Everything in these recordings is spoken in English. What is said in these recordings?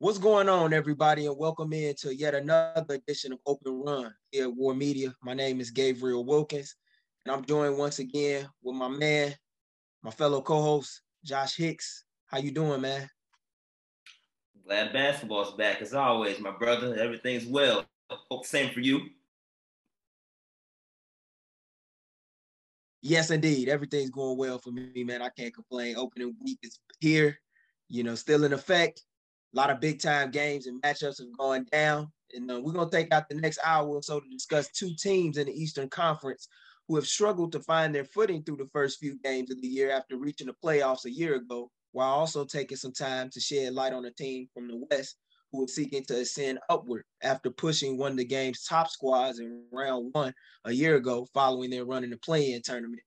What's going on, everybody, and welcome in to yet another edition of Open Run here at War Media. My name is Gabriel Wilkins, and I'm joined once again with my man, my fellow co-host, Josh Hicks. How you doing, man? Glad basketball's back as always, my brother. Everything's well. Hope same for you. Yes, indeed. Everything's going well for me, man. I can't complain. Opening week is here, you know, still in effect lot of big time games and matchups have gone down. And uh, we're going to take out the next hour or so to discuss two teams in the Eastern Conference who have struggled to find their footing through the first few games of the year after reaching the playoffs a year ago, while also taking some time to shed light on a team from the West who is seeking to ascend upward after pushing one of the game's top squads in round one a year ago following their run in the play-in tournament.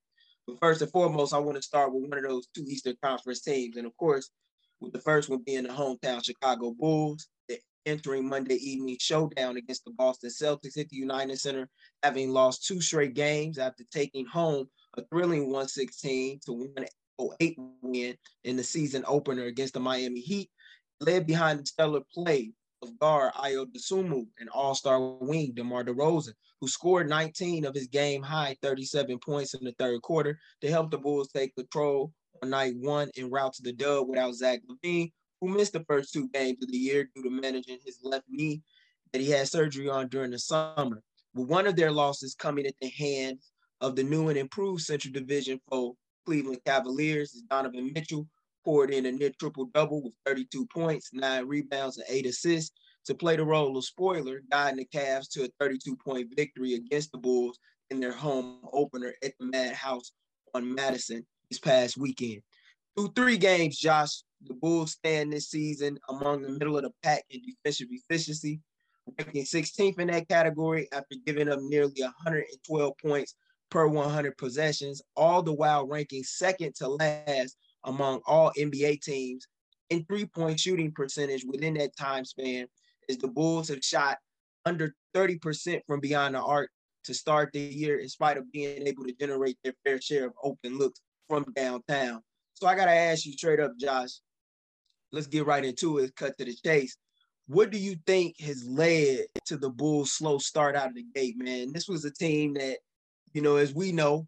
But first and foremost, I want to start with one of those two Eastern Conference teams. And of course, with the first one being the hometown Chicago Bulls, entering Monday evening showdown against the Boston Celtics at the United Center, having lost two straight games after taking home a thrilling 116 to 108 win in the season opener against the Miami Heat, led behind the stellar play of guard Ayo Dosunmu and all-star wing DeMar DeRozan, who scored 19 of his game-high 37 points in the third quarter to help the Bulls take control night one en route to the dub without Zach LaVine, who missed the first two games of the year due to managing his left knee that he had surgery on during the summer. With one of their losses coming at the hands of the new and improved Central Division foe Cleveland Cavaliers, is Donovan Mitchell poured in a near triple double with 32 points, nine rebounds, and eight assists to play the role of spoiler, guiding the Cavs to a 32 point victory against the Bulls in their home opener at the Madhouse on Madison this past weekend. Through three games, Josh, the Bulls stand this season among the middle of the pack in defensive efficiency, ranking 16th in that category after giving up nearly 112 points per 100 possessions, all the while ranking second to last among all NBA teams in three-point shooting percentage within that time span, as the Bulls have shot under 30% from beyond the arc to start the year, in spite of being able to generate their fair share of open looks from downtown. So I gotta ask you straight up, Josh. Let's get right into it. Cut to the chase. What do you think has led to the Bulls' slow start out of the gate, man? This was a team that, you know, as we know,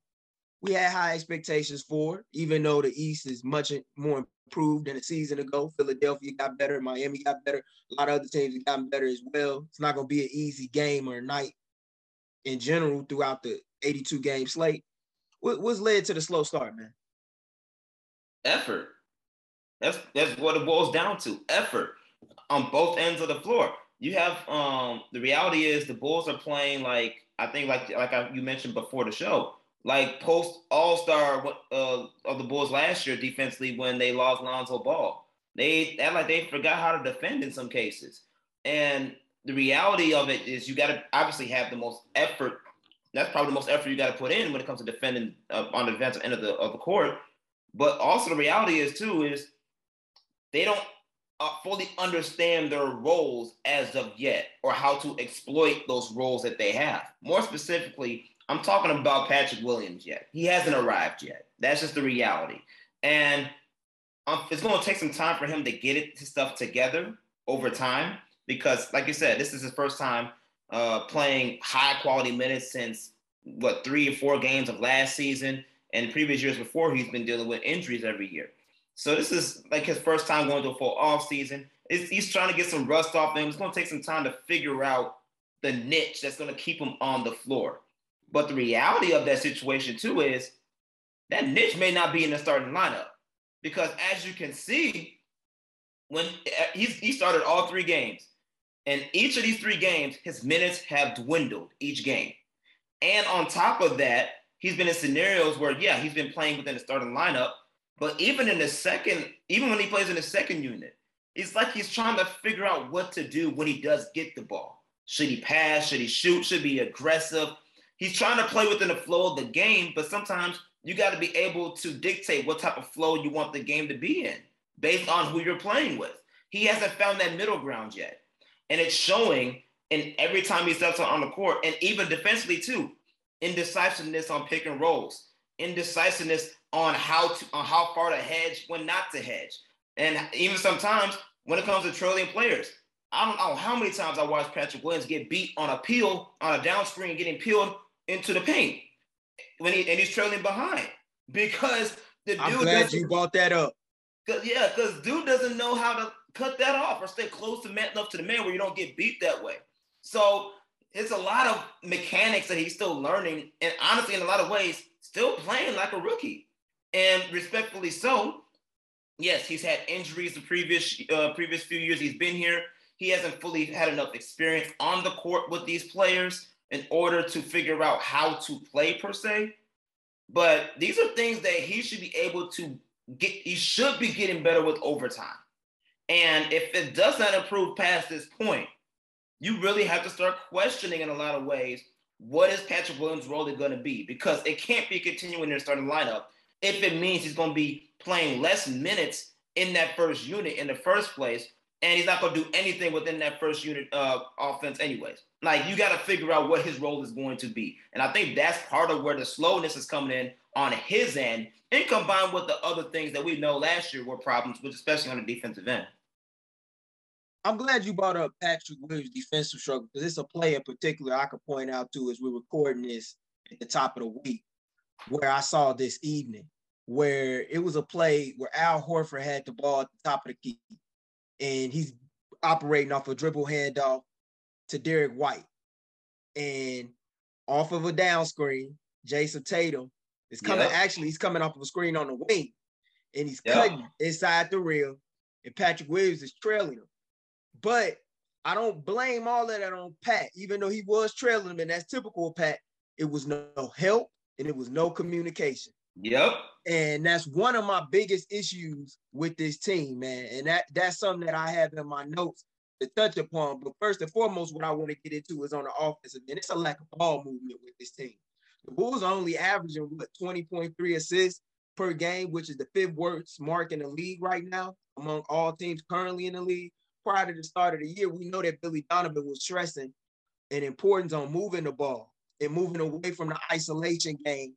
we had high expectations for, even though the East is much more improved than a season ago. Philadelphia got better, Miami got better, a lot of other teams have gotten better as well. It's not to be an easy game or night in general throughout the 82 game slate. What, what's led to the slow start, man? Effort. That's that's what it boils down to. Effort on both ends of the floor. You have um the reality is the Bulls are playing like I think like like I, you mentioned before the show, like post All Star uh, of the Bulls last year defensively when they lost Lonzo Ball. They that like they forgot how to defend in some cases, and the reality of it is you got to obviously have the most effort that's probably the most effort you got to put in when it comes to defending uh, on the defensive end of the of the court. But also the reality is too is they don't uh, fully understand their roles as of yet, or how to exploit those roles that they have. More specifically, I'm talking about Patrick Williams yet. He hasn't arrived yet. That's just the reality, and um, it's going to take some time for him to get it his stuff together over time. Because, like you said, this is his first time uh, playing high quality minutes since what three or four games of last season, and previous years before he's been dealing with injuries every year. So this is like his first time going to a full off season. It's, he's trying to get some rust off him. It's going to take some time to figure out the niche that's going to keep him on the floor. But the reality of that situation too is that niche may not be in the starting lineup because as you can see, when he's, he started all three games, and each of these three games, his minutes have dwindled each game. And on top of that, he's been in scenarios where, yeah, he's been playing within the starting lineup, but even in the second, even when he plays in the second unit, it's like he's trying to figure out what to do when he does get the ball. Should he pass? Should he shoot? Should he be aggressive? He's trying to play within the flow of the game, but sometimes you got to be able to dictate what type of flow you want the game to be in based on who you're playing with. He hasn't found that middle ground yet. And it's showing in every time he steps on the court, and even defensively too, indecisiveness on pick and rolls, indecisiveness on how to on how far to hedge when not to hedge. And even sometimes when it comes to trailing players. I don't know how many times I watched Patrick Williams get beat on a peel, on a down screen, getting peeled into the paint when he and he's trailing behind because the I'm glad you brought that up. Cause yeah, because dude doesn't know how to cut that off or stay close to man enough to the man where you don't get beat that way. So it's a lot of mechanics that he's still learning, and honestly, in a lot of ways, still playing like a rookie. And respectfully so, yes, he's had injuries the previous uh, previous few years he's been here. He hasn't fully had enough experience on the court with these players in order to figure out how to play per se. But these are things that he should be able to get. He should be getting better with overtime. And if it does not improve past this point, you really have to start questioning in a lot of ways what is Patrick Williams' role going to be? Because it can't be continuing in the starting lineup if it means he's going to be playing less minutes in that first unit in the first place, and he's not going to do anything within that first unit uh, offense, anyways. Like you got to figure out what his role is going to be, and I think that's part of where the slowness is coming in on his end, and combined with the other things that we know last year were problems, with especially on the defensive end. I'm glad you brought up Patrick Williams' defensive struggle because it's a play in particular I could point out to as we're recording this at the top of the week, where I saw this evening, where it was a play where Al Horford had the ball at the top of the key, and he's operating off a dribble handoff to Derrick White, and off of a down screen, Jayson Tatum is coming. Yep. Actually, he's coming off of a screen on the wing, and he's yep. cutting inside the rim, and Patrick Williams is trailing him. But I don't blame all of that on Pat, even though he was trailing him, and that's typical of Pat. It was no help and it was no communication. Yep. And that's one of my biggest issues with this team, man. And that that's something that I have in my notes to touch upon. But first and foremost, what I want to get into is on the offensive end. It's a lack of ball movement with this team. The Bulls are only averaging what 20.3 assists per game, which is the fifth worst mark in the league right now among all teams currently in the league prior to the start of the year, we know that Billy Donovan was stressing an importance on moving the ball and moving away from the isolation game.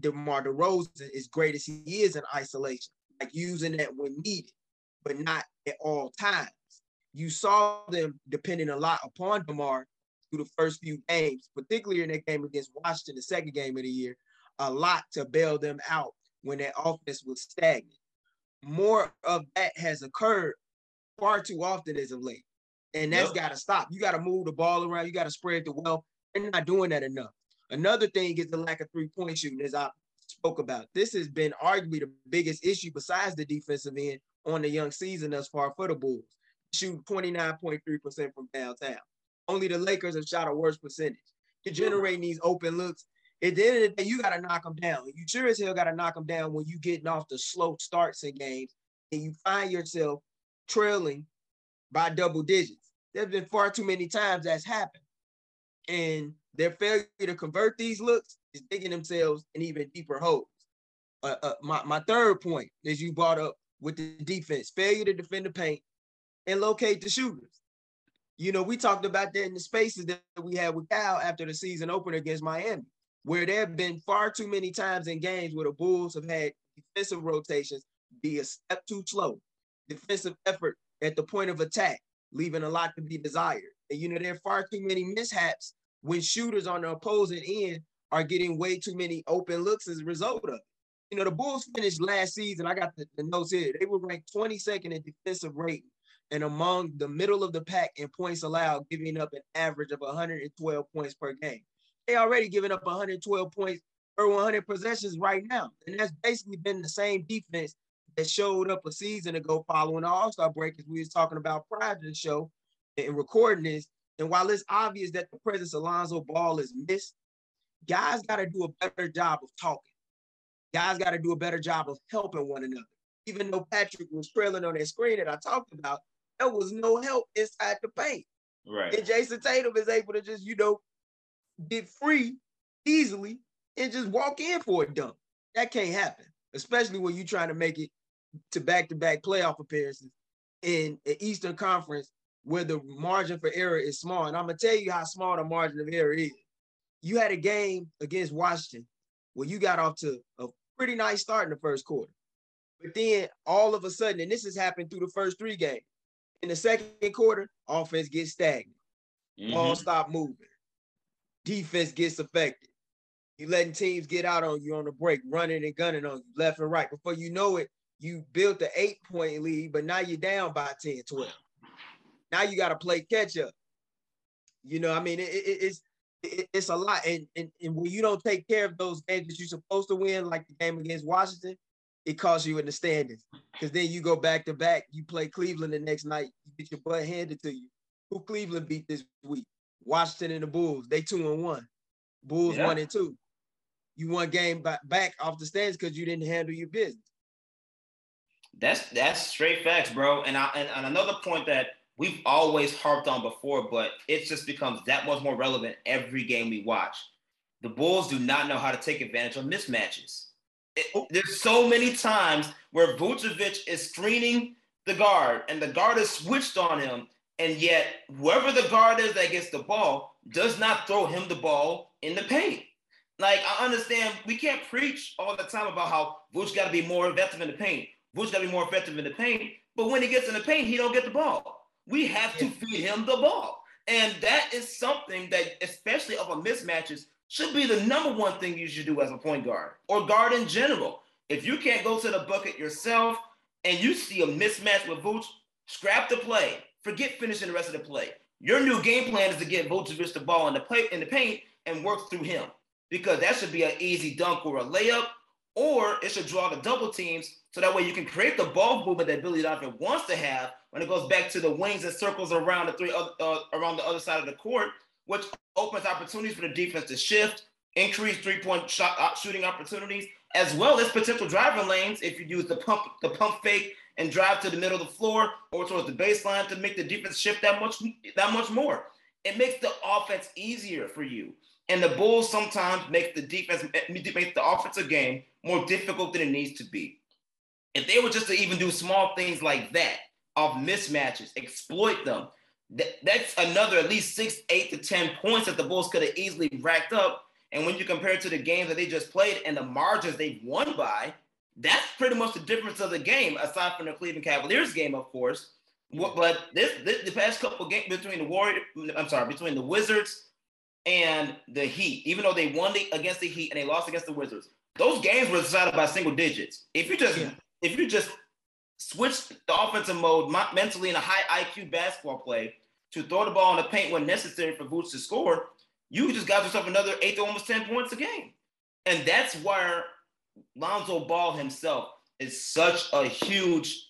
DeMar DeRozan, as great as he is in isolation, like using that when needed, but not at all times. You saw them depending a lot upon DeMar through the first few games, particularly in that game against Washington, the second game of the year, a lot to bail them out when their offense was stagnant. More of that has occurred far too often as of late. And that's yep. got to stop. You got to move the ball around. You got to spread the wealth. They're not doing that enough. Another thing is the lack of three point shooting, as I spoke about. This has been arguably the biggest issue besides the defensive end on the young season thus far for the Bulls. Shoot 29.3% from downtown. Only the Lakers have shot a worse percentage. You're generating these open looks. At the end of the day, you got to knock them down. You sure as hell got to knock them down when you getting off the slow starts in games and you find yourself trailing by double digits. There's been far too many times that's happened. And their failure to convert these looks is digging themselves in even deeper holes. Uh, uh, my, my third point, is you brought up with the defense, failure to defend the paint and locate the shooters. You know, we talked about that in the spaces that we had with Cal after the season opener against Miami, where there have been far too many times in games where the Bulls have had defensive rotations be a step too slow defensive effort at the point of attack, leaving a lot to be desired. And you know, there are far too many mishaps when shooters on the opposing end are getting way too many open looks as a result of it. You know, the Bulls finished last season. I got the, the notes here. They were ranked 22nd in defensive rating and among the middle of the pack in points allowed, giving up an average of 112 points per game. They already given up 112 points per 100 possessions right now. And that's basically been the same defense that showed up a season ago following the All-Star break, as we was talking about prior to the show and recording this. And while it's obvious that the presence of Lonzo Ball is missed, guys got to do a better job of talking. Guys got to do a better job of helping one another. Even though Patrick was trailing on that screen that I talked about, there was no help inside the paint. Right. And Jayson Tatum is able to just, you know, get free easily and just walk in for a dunk. That can't happen, especially when you're trying to make it to back-to-back playoff appearances in an Eastern Conference where the margin for error is small. And I'm gonna tell you how small the margin of error is. You had a game against Washington where you got off to a pretty nice start in the first quarter. But then all of a sudden, and this has happened through the first three games, In the second quarter, offense gets stagnant. Mm-hmm. Ball stop moving. Defense gets affected. You letting teams get out on you on the break, running and gunning on you left and right. Before you know it, you built the eight point lead, but now you're down by 10, 12. Now you got to play catch up. You know, I mean, it, it, it's it, it's a lot. And, and, and when you don't take care of those games that you're supposed to win, like the game against Washington, it costs you in the standings. Because then you go back to back, you play Cleveland the next night, you get your butt handed to you. Who Cleveland beat this week? Washington and the Bulls. They two and one. Bulls yeah. one and two. You won game back off the stands because you didn't handle your business. That's that's straight facts, bro. And I and, and another point that we've always harped on before, but it just becomes that much more relevant every game we watch. The Bulls do not know how to take advantage of mismatches. It, oh. there's so many times where Vucevic is screening the guard and the guard is switched on him, and yet whoever the guard is that gets the ball does not throw him the ball in the paint. Like I understand we can't preach all the time about how Vuce got to be more effective in the paint. Vuce got to be more effective in the paint, but when he gets in the paint, he don't get the ball. We have to feed him the ball. And that is something that, especially of a mismatches, should be the number one thing you should do as a point guard or guard in general. If you can't go to the bucket yourself and you see a mismatch with Vooch, scrap the play. Forget finishing the rest of the play. Your new game plan is to get Vucevic the ball in the play in the paint and work through him because that should be an easy dunk or a layup, or it should draw the double teams so that way you can create the ball movement that Billy Donovan wants to have when it goes back to the wings and circles around the three uh, around the other side of the court, which opens opportunities for the defense to shift, increase three-point shot uh, shooting opportunities, as well as potential driving lanes if you use the pump the pump fake and drive to the middle of the floor or towards the baseline to make the defense shift that much that much more. It makes the offense easier for you. And the Bulls sometimes make the defense make the offensive game more difficult than it needs to be. If they were just to even do small things like that of mismatches, exploit them, that, that's another at least six, eight to 10 points that the Bulls could have easily racked up. And when you compare it to the games that they just played and the margins they've won by, that's pretty much the difference of the game, aside from the Cleveland Cavaliers game, of course. But this, this the past couple games between the Warriors, I'm sorry, between the Wizards and the Heat, even though they won the, against the Heat and they lost against the Wizards, those games were decided by single digits. If you just yeah if you just switch the offensive mode mentally in a high IQ basketball play to throw the ball in the paint when necessary for Boots to score, you just got yourself another eight to almost 10 points a game. And that's where Lonzo Ball himself is such a huge,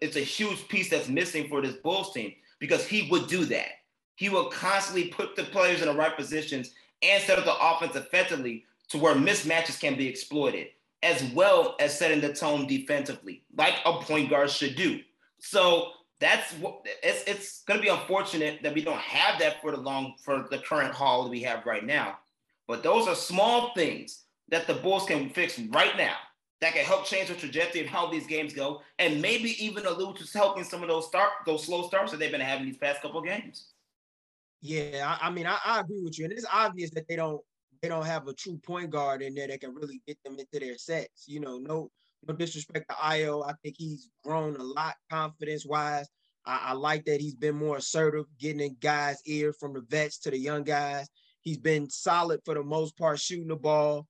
it's a huge piece that's missing for this Bulls team because he would do that. He will constantly put the players in the right positions and set up the offense effectively to where mismatches can be exploited as well as setting the tone defensively, like a point guard should do. So that's what it's, it's going to be unfortunate that we don't have that for the long for the current haul that we have right now. But those are small things that the Bulls can fix right now that can help change the trajectory of how these games go, and maybe even allude to helping some of those start those slow starts that they've been having these past couple games. Yeah, I, I mean, I, I, agree with you, and it's obvious that they don't they don't have a true point guard in there that can really get them into their sets. You know, no no disrespect to Ayo. I think he's grown a lot confidence wise. I, I, like that he's been more assertive, getting in guys' ear from the vets to the young guys. He's been solid for the most part, shooting the ball.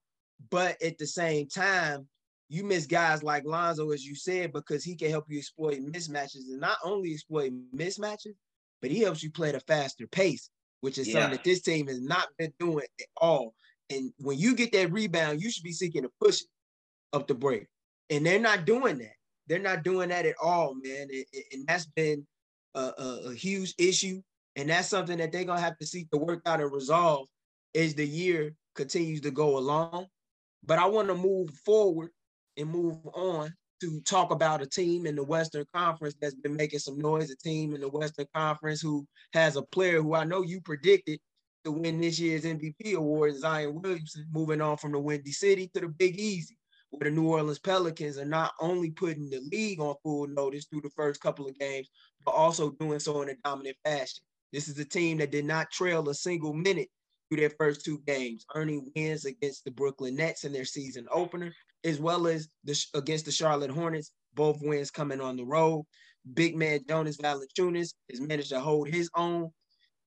But at the same time, you miss guys like Lonzo, as you said, because he can help you exploit mismatches and not only exploit mismatches, but he helps you play at a faster pace which is yeah. something that this team has not been doing at all. And when you get that rebound, you should be seeking to push it up the break. And they're not doing that. They're not doing that at all, man. And, and that's been a, a, a, huge issue. And that's something that they're going to have to seek to work out and resolve as the year continues to go along. But I want to move forward and move on to talk about a team in the Western Conference that's been making some noise, a team in the Western Conference who has a player who I know you predicted to win this year's MVP award, Zion Williamson, moving on from the Windy City to the Big Easy, where the New Orleans Pelicans are not only putting the league on full notice through the first couple of games, but also doing so in a dominant fashion. This is a team that did not trail a single minute through their first two games, earning wins against the Brooklyn Nets in their season opener as well as the, against the Charlotte Hornets, both wins coming on the road. big man Jonas Valanciunas has managed to hold his own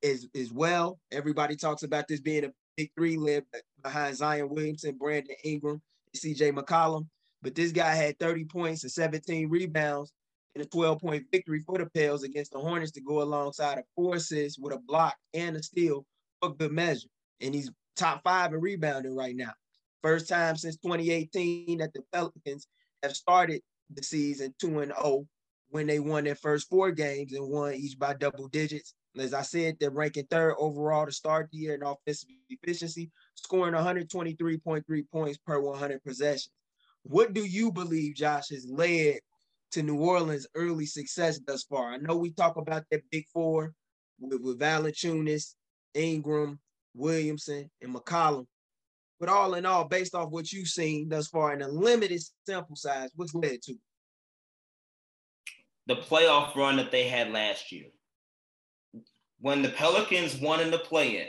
as, as well. Everybody talks about this being a big three led behind Zion Williamson, Brandon Ingram, CJ McCollum. But this guy had 30 points and 17 rebounds in a 12-point victory for the Pels against the Hornets to go alongside a four assists with a block and a steal for good measure. And he's top five in rebounding right now. First time since 2018 that the Pelicans have started the season 2 and 0 when they won their first four games and won each by double digits. As I said, they're ranking third overall to start the year in offensive efficiency, scoring 123.3 points per 100 possessions. What do you believe, Josh, has led to New Orleans' early success thus far? I know we talk about that big four with, with Ingram, Williamson, and McCollum. But all in all, based off what you've seen thus far in a limited sample size, what's led to? The playoff run that they had last year when the Pelicans won in the play-in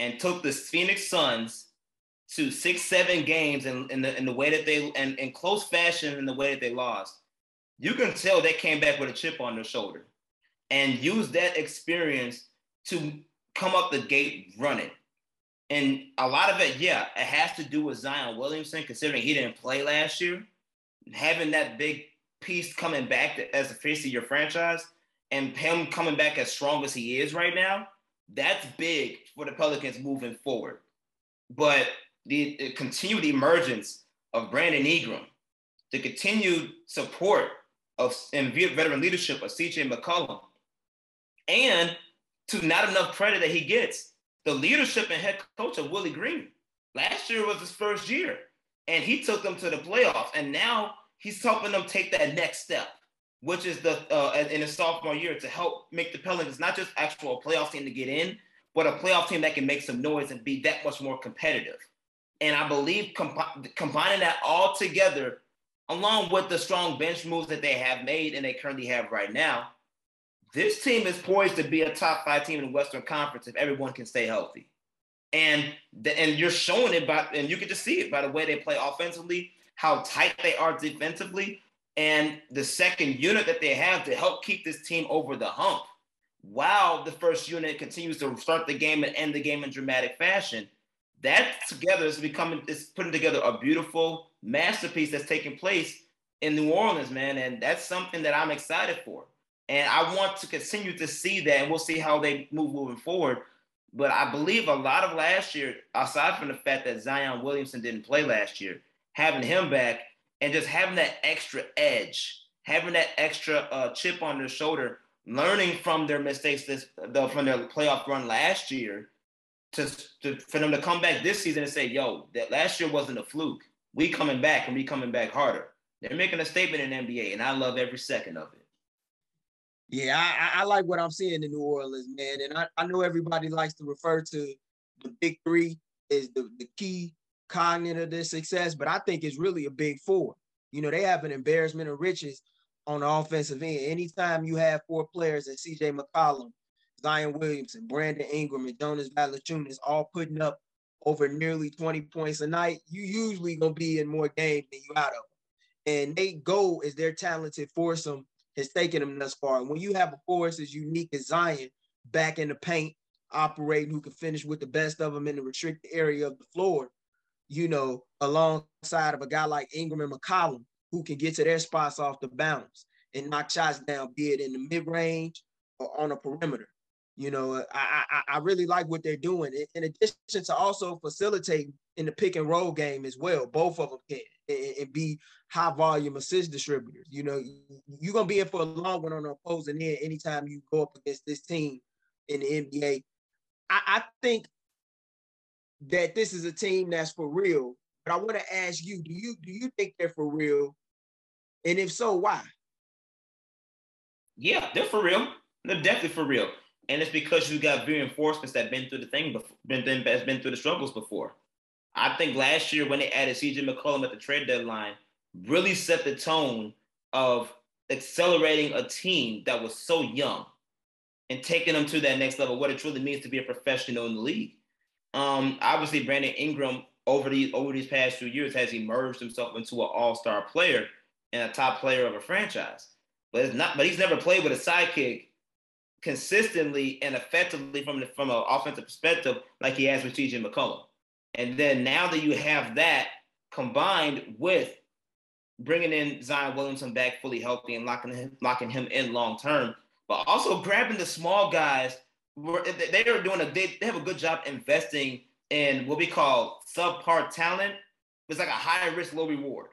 and took the Phoenix Suns to six, seven games in, in the in the way that they and in close fashion in the way that they lost, you can tell they came back with a chip on their shoulder and used that experience to come up the gate running. And a lot of it, yeah, it has to do with Zion Williamson, considering he didn't play last year. Having that big piece coming back as the face of your franchise and him coming back as strong as he is right now, that's big for the Pelicans moving forward. But the, the continued emergence of Brandon Ingram, the continued support of and veteran leadership of CJ McCollum, and to not enough credit that he gets, the leadership and head coach of Willie Green. Last year was his first year, and he took them to the playoffs, and now he's helping them take that next step which is the uh, in his sophomore year to help make the Pelicans not just actual playoff team to get in, but a playoff team that can make some noise and be that much more competitive. And I believe comp- combining that all together, along with the strong bench moves that they have made and they currently have right now, this team is poised to be a top five team in the Western Conference if everyone can stay healthy. And the, and you're showing it by and you can just see it by the way they play offensively, how tight they are defensively, and the second unit that they have to help keep this team over the hump while the first unit continues to start the game and end the game in dramatic fashion that together is becoming is putting together a beautiful masterpiece that's taking place in New Orleans, man. And that's something that I'm excited for. And I want to continue to see that, and we'll see how they move moving forward. But I believe a lot of last year, aside from the fact that Zion Williamson didn't play last year, having him back and just having that extra edge, having that extra uh, chip on their shoulder, learning from their mistakes this the, from their playoff run last year, to, to for them to come back this season and say, "Yo, that last year wasn't a fluke. We coming back and we coming back harder." They're making a statement in NBA, and I love every second of it. Yeah, I, I like what I'm seeing in New Orleans, man. And I, I know everybody likes to refer to the big three is the, the key cognate of their success, but I think it's really a big four. You know, they have an embarrassment of riches on the offensive end. Anytime you have four players and CJ McCollum, Zion Williamson, Brandon Ingram, and Jonas Valanciunas all putting up over nearly 20 points a night, you usually gonna be in more games than you out of. And they go as their talented foursome has taken them thus far. And when you have a force as unique as Zion back in the paint, operating, who can finish with the best of them in the restricted area of the floor, you know, alongside of a guy like Ingram and McCollum, who can get to their spots off the bounce and knock shots down, be it in the mid range or on a perimeter. You know, uh, I, I, I really like what they're doing. In addition to also facilitating in the pick and roll game as well, both of them can and, and be high volume assist distributors. You know, you're gonna be in for a long one on the opposing end anytime you go up against this team in the NBA. I, I think that this is a team that's for real. But I want to ask you, do you do you think they're for real? And if so, why? Yeah, they're for real. They're definitely for real. And it's because you got reinforcements that been through the thing before, been, been, been through the struggles before. I think last year when they added CJ McCollum at the trade deadline, really set the tone of accelerating a team that was so young and taking them to that next level, what it truly means to be a professional in the league. Um, obviously, Brandon Ingram over these over these past few years has emerged himself into an all-star player and a top player of a franchise. but it's not. But he's never played with a sidekick consistently and effectively from the, from an offensive perspective like he has with CJ McCollum. And then now that you have that combined with bringing in Zion Williamson back fully healthy and locking him locking him in long term, but also grabbing the small guys. They are doing a they, they have a good job investing in what we call subpar talent. It's like a high risk, low reward.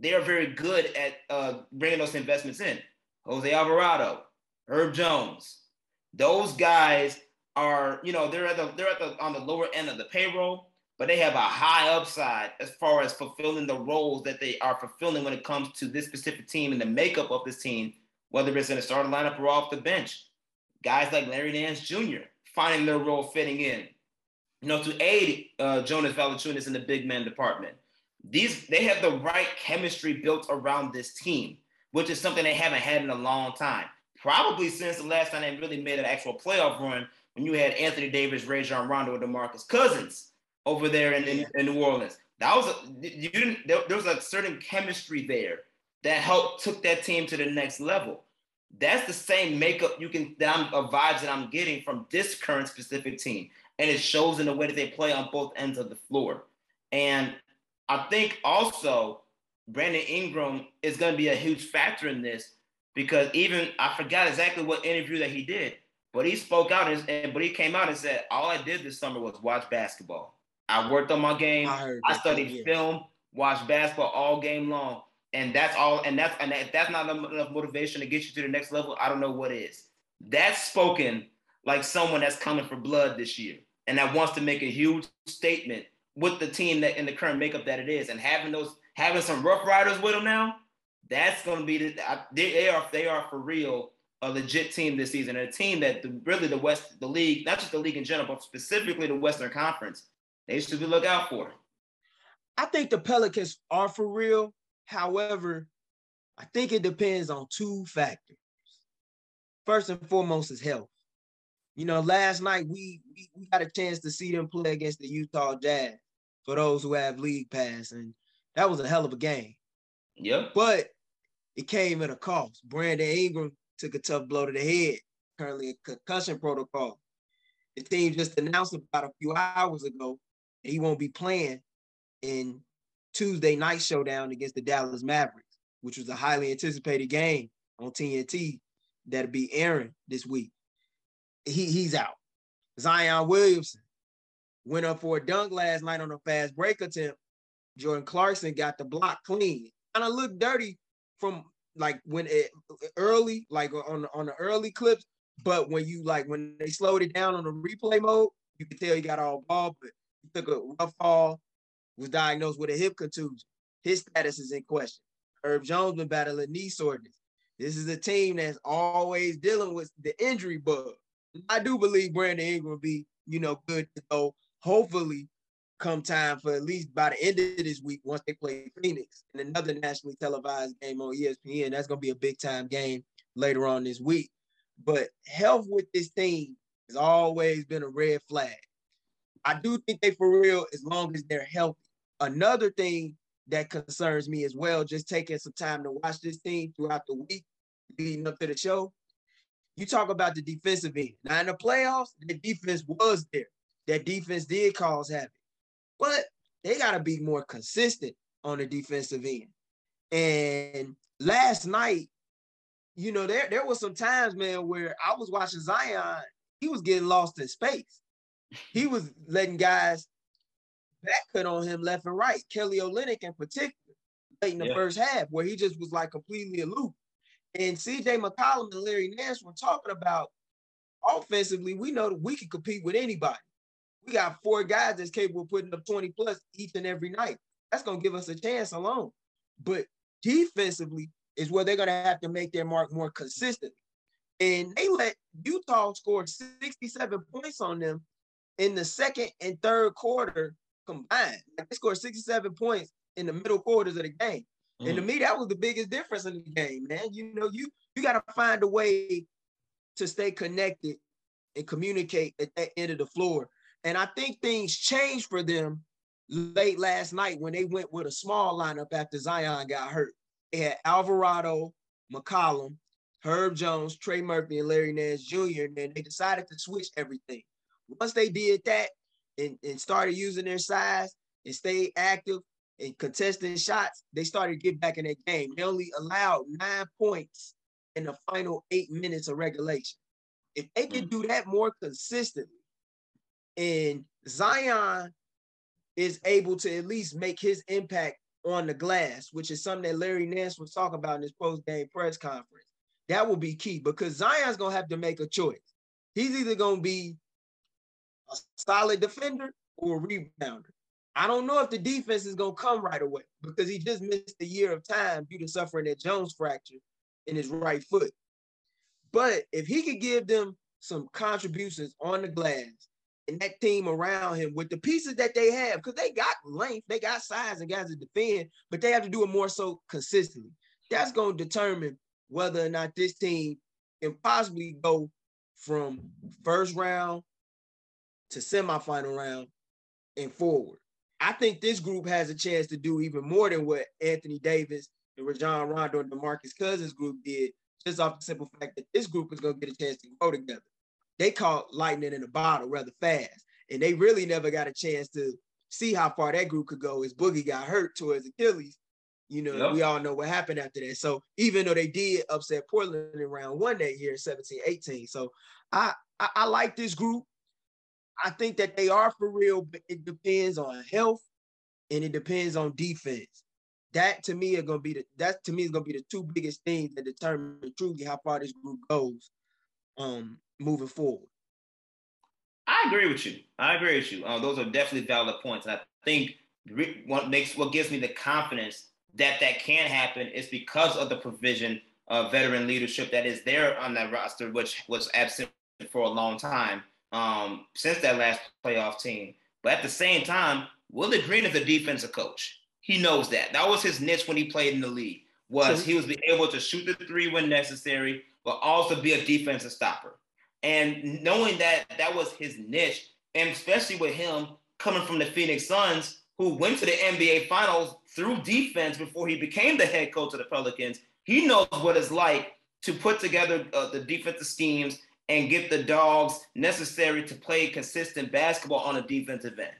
They are very good at uh, bringing those investments in. Jose Alvarado, Herb Jones, those guys are, you know, they're at the they're at the on the lower end of the payroll, but they have a high upside as far as fulfilling the roles that they are fulfilling when it comes to this specific team and the makeup of this team, whether it's in the starting lineup or off the bench. Guys like Larry Nance Jr. finding their role fitting in, you know, to aid uh, Jonas Valanciunas in the big man department. These they have the right chemistry built around this team, which is something they haven't had in a long time probably since the last time they really made an actual playoff run when you had Anthony Davis, Rajon Rondo, and DeMarcus Cousins over there in, in, in, New Orleans. That was a, you didn't there, there was a certain chemistry there that helped took that team to the next level. That's the same makeup you can that I'm of vibes that I'm getting from this current specific team. And it shows in the way that they play on both ends of the floor. And I think also Brandon Ingram is going to be a huge factor in this because even I forgot exactly what interview that he did, but he spoke out and, and but he came out and said, "All I did this summer was watch basketball. I worked on my game. I, I studied yeah. film, watched basketball all game long, and that's all. And that's and if that's not enough motivation to get you to the next level, I don't know what is. That's spoken like someone that's coming for blood this year and that wants to make a huge statement with the team that in the current makeup that it is, and having those having some rough riders with them now that's going to be the they are they are for real a legit team this season, a team that the, really the West the league, not just the league in general, but specifically the Western Conference, they should be look out for. I think the Pelicans are for real. However, I think it depends on two factors. First and foremost is health. You know, last night we, we, we got a chance to see them play against the Utah Jazz for those who have league pass, and that was a hell of a game. Yep. But it came at a cost. Brandon Ingram took a tough blow to the head, currently a concussion protocol. The team just announced about a few hours ago that he won't be playing in Tuesday night showdown against the Dallas Mavericks, which was a highly anticipated game on TNT that'll be airing this week. He, he's out. Zion Williamson went up for a dunk last night on a fast break attempt. Jordan Clarkson got the block clean. Kind of looked dirty from like when it early, like on on the early clips, but when you like when they slowed it down on the replay mode, you can tell he got all ball, but he took a rough fall, was diagnosed with a hip contusion. His status is in question. Herb Jones been battling knee soreness. This is a team that's always dealing with the injury bug. I do believe Brandon Ingram will be, you know, good to go. Hopefully, come time for at least by the end of this week, once they play Phoenix and another nationally televised game on ESPN, that's going to be a big time game later on this week. But health with this team has always been a red flag. I do think they for real as long as they're healthy. Another thing that concerns me as well, just taking some time to watch this team throughout the week leading up to the show. You talk about the defensive end. Now in the playoffs, the defense was there. That defense did cause havoc but they got to be more consistent on the defensive end. And last night, you know, there, there was some times, man, where I was watching Zion, he was getting lost in space. He was letting guys back cut on him left and right. Kelly Olynyk in particular, late in the yeah. first half, where he just was like completely aloof. And CJ McCollum and Larry Nance were talking about offensively, we know that we can compete with anybody we got four guys that's capable of putting up 20 plus each and every night. That's gonna give us a chance alone. But defensively is where they're gonna have to make their mark more consistent. And they let Utah score 67 points on them in the second and third quarter combined. Like they scored 67 points in the middle quarters of the game. Mm. And to mm. me, that was the biggest difference in the game, man. You know, you you got to find a way to stay connected and communicate at that end of the floor and I think things changed for them late last night when they went with a small lineup after Zion got hurt. They had Alvarado, McCollum, Herb Jones, Trey Murphy, and Larry Nance Jr. And then they decided to switch everything. Once they did that and, and started using their size and stayed active and contesting shots, they started to get back in that game. They only allowed nine points in the final eight minutes of regulation. If they could do that more consistently, and Zion is able to at least make his impact on the glass, which is something that Larry Nance was talking about in his post-game press conference. That will be key because Zion's gonna have to make a choice. He's either gonna be a solid defender or a rebounder. I don't know if the defense is gonna come right away because he just missed a year of time due to suffering that Jones fracture in his right foot. But if he could give them some contributions on the glass and that team around him with the pieces that they have, because they got length, they got size and guys to defend, but they have to do it more so consistently. That's going to determine whether or not this team can possibly go from first round to semifinal round and forward. I think this group has a chance to do even more than what Anthony Davis and Rajon Rondo and DeMarcus Cousins group did, just off the simple fact that this group is going to get a chance to grow together. They caught lightning in a bottle rather fast, and they really never got a chance to see how far that group could go as Boogie got hurt towards Achilles. You know, yep. we all know what happened after that. So even though they did upset Portland in round one that year, 17, 18. So I, I, I like this group. I think that they are for real, but it depends on health and it depends on defense. That to me are gonna be the that to me is gonna be the two biggest things that determine truly how far this group goes um moving forward. I agree with you. I agree with you. Um, those are definitely valid points. And I think what makes what gives me the confidence that that can happen is because of the provision of veteran leadership that is there on that roster, which was absent for a long time um, since that last playoff team. But at the same time, Willie Green is a defensive coach. He knows that. That was his niche when he played in the league. Was he was able to shoot the three when necessary, but also be a defensive stopper. And knowing that that was his niche, and especially with him coming from the Phoenix Suns, who went to the NBA Finals through defense before he became the head coach of the Pelicans, he knows what it's like to put together uh, the defensive schemes and get the dogs necessary to play consistent basketball on a defensive end.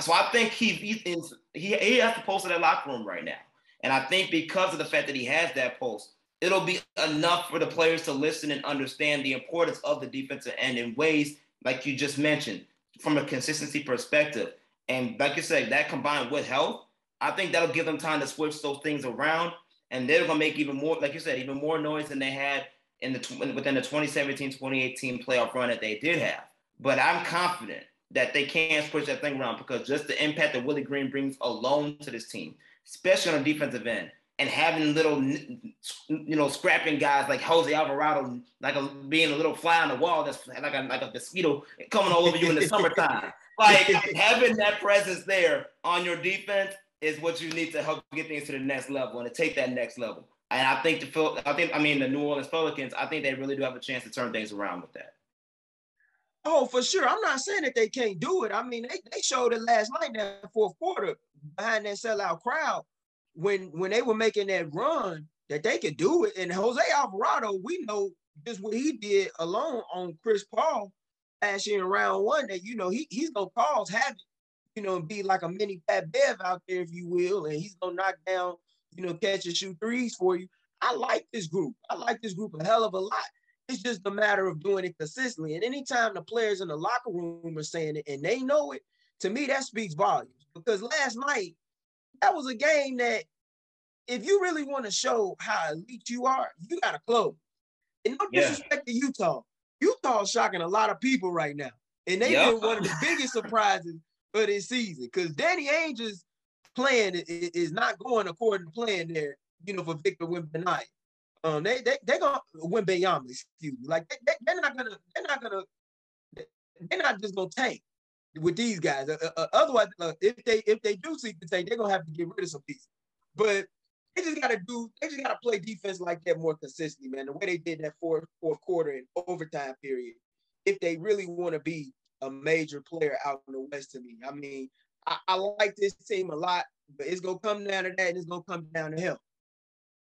So I think he he, he, he has to post in that locker room right now. And I think because of the fact that he has that post, it'll be enough for the players to listen and understand the importance of the defensive end in ways like you just mentioned from a consistency perspective. And like you said, that combined with health, I think that'll give them time to switch those things around. And they're gonna make even more, like you said, even more noise than they had in the within the 2017-2018 playoff run that they did have. But I'm confident that they can switch that thing around because just the impact that Willie Green brings alone to this team, especially on the defensive end, and having little, you know, scrapping guys like Jose Alvarado, like a, being a little fly on the wall that's like a, like a mosquito coming all over you in the summertime. Like having that presence there on your defense is what you need to help get things to the next level and to take that next level. And I think the Phil, I think I mean the New Orleans Pelicans, I think they really do have a chance to turn things around with that. Oh, for sure. I'm not saying that they can't do it. I mean, they, they showed it last night that fourth quarter behind that sellout crowd when when they were making that run that they could do it. And Jose Alvarado, we know just what he did alone on Chris Paul last year in round one that you know he he's gonna cause havoc, you know, and be like a mini Pat Bev out there, if you will, and he's gonna knock down, you know, catch and shoot threes for you. I like this group. I like this group a hell of a lot. It's just a matter of doing it consistently. And anytime the players in the locker room are saying it and they know it, to me that speaks volumes. Because last night that was a game that if you really want to show how elite you are, you got to close. And no disrespect yeah. to Utah. Utah's shocking a lot of people right now. And they've yep. been one of the biggest surprises of this season because Danny Ainge's plan is not going according to plan there, you know, for Victor Wembanyama. Um, they they they gonna Wembanyama, excuse me. Like they, they, are not gonna they're not gonna they're not just gonna tank with these guys. Uh, uh, otherwise, uh, if they if they do seek to tank, they're gonna have to get rid of some pieces. But they just gotta do. They just gotta play defense like that more consistently, man. The way they did that fourth fourth quarter and overtime period. If they really want to be a major player out in the West, to me, I mean, I, I like this team a lot, but it's gonna come down to that, and it's gonna come down to him.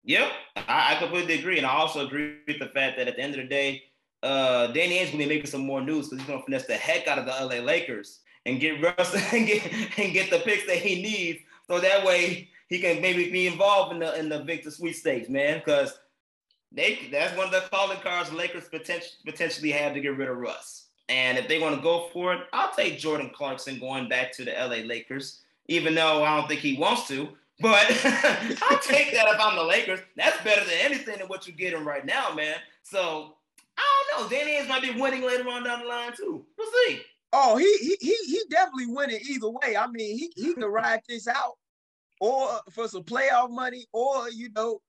Yep, I, I completely agree, and I also agree with the fact that at the end of the day, uh, Danny Ainge gonna be making some more news because he's gonna finesse the heck out of the LA Lakers and get Russ and get and get the picks that he needs, so that way he can maybe be involved in the in the Victor sweepstakes, man. Because they that's one of the calling cards Lakers potentially potentially have to get rid of Russ. And if they want to go for it, I'll take Jordan Clarkson going back to the LA Lakers, even though I don't think he wants to. But I'll take that if I'm the Lakers. That's better than anything than what you're getting right now, man. So I don't know. Danny Ainge might be winning later on down the line too. We'll see. Oh, he he he he definitely winning either way. I mean, he he can ride this out, or for some playoff money, or you know,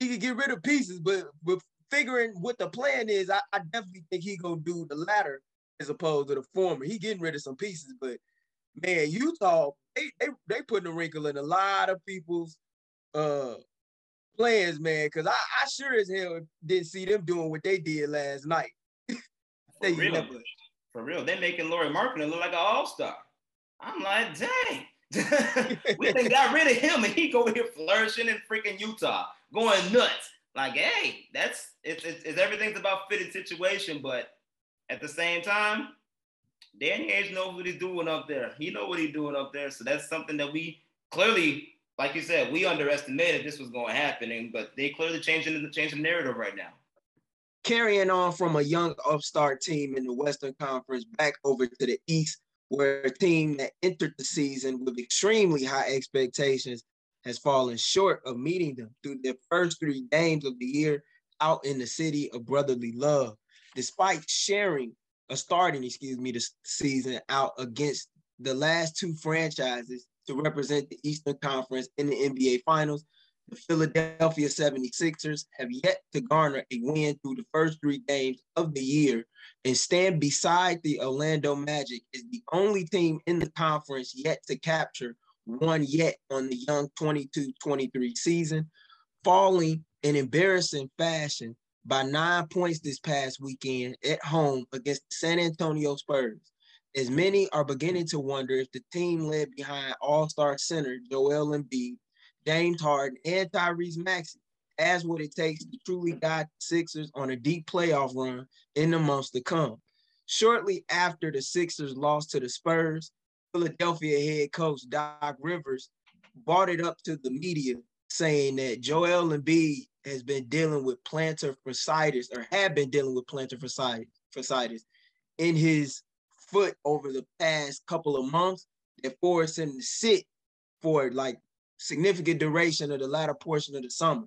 he could get rid of pieces. But but figuring what the plan is, I, I definitely think he gonna do the latter as opposed to the former. He getting rid of some pieces, but man, Utah they they they putting a wrinkle in a lot of people's uh plans, man. Cause I, I sure as hell didn't see them doing what they did last night. they For real. Never. For real. They're making Lauri Markkanen look like an all-star. I'm like, dang. we then got rid of him and he go here flourishing in freaking Utah, going nuts. Like, hey, that's it's, it's, it's everything's about fitting situation, but at the same time, Danny Ainge knows what he's doing up there. He know what he's doing up there. So that's something that we clearly, like you said, we underestimated this was going to happen. And, but they clearly changing the changing the narrative right now. Carrying on from a young upstart team in the Western Conference back over to the East, where a team that entered the season with extremely high expectations has fallen short of meeting them through their first three games of the year out in the city of brotherly love. Despite sharing a starting, excuse me, the season out against the last two franchises to represent the Eastern Conference in the NBA Finals. The Philadelphia 76ers have yet to garner a win through the first three games of the year and stand beside the Orlando Magic as the only team in the conference yet to capture one yet on the young 22-23 season, falling in embarrassing fashion by nine points this past weekend at home against the San Antonio Spurs. As many are beginning to wonder if the team led behind All-Star center Joel Embiid, James Harden, and Tyrese Maxey has what it takes to truly guide the Sixers on a deep playoff run in the months to come. Shortly after the Sixers lost to the Spurs, Philadelphia head coach Doc Rivers brought it up to the media saying that Joel Embiid has been dealing with plantar fasciitis or had been dealing with plantar fasciitis in his foot over the past couple of months. That forced him to sit for like significant duration of the latter portion of the summer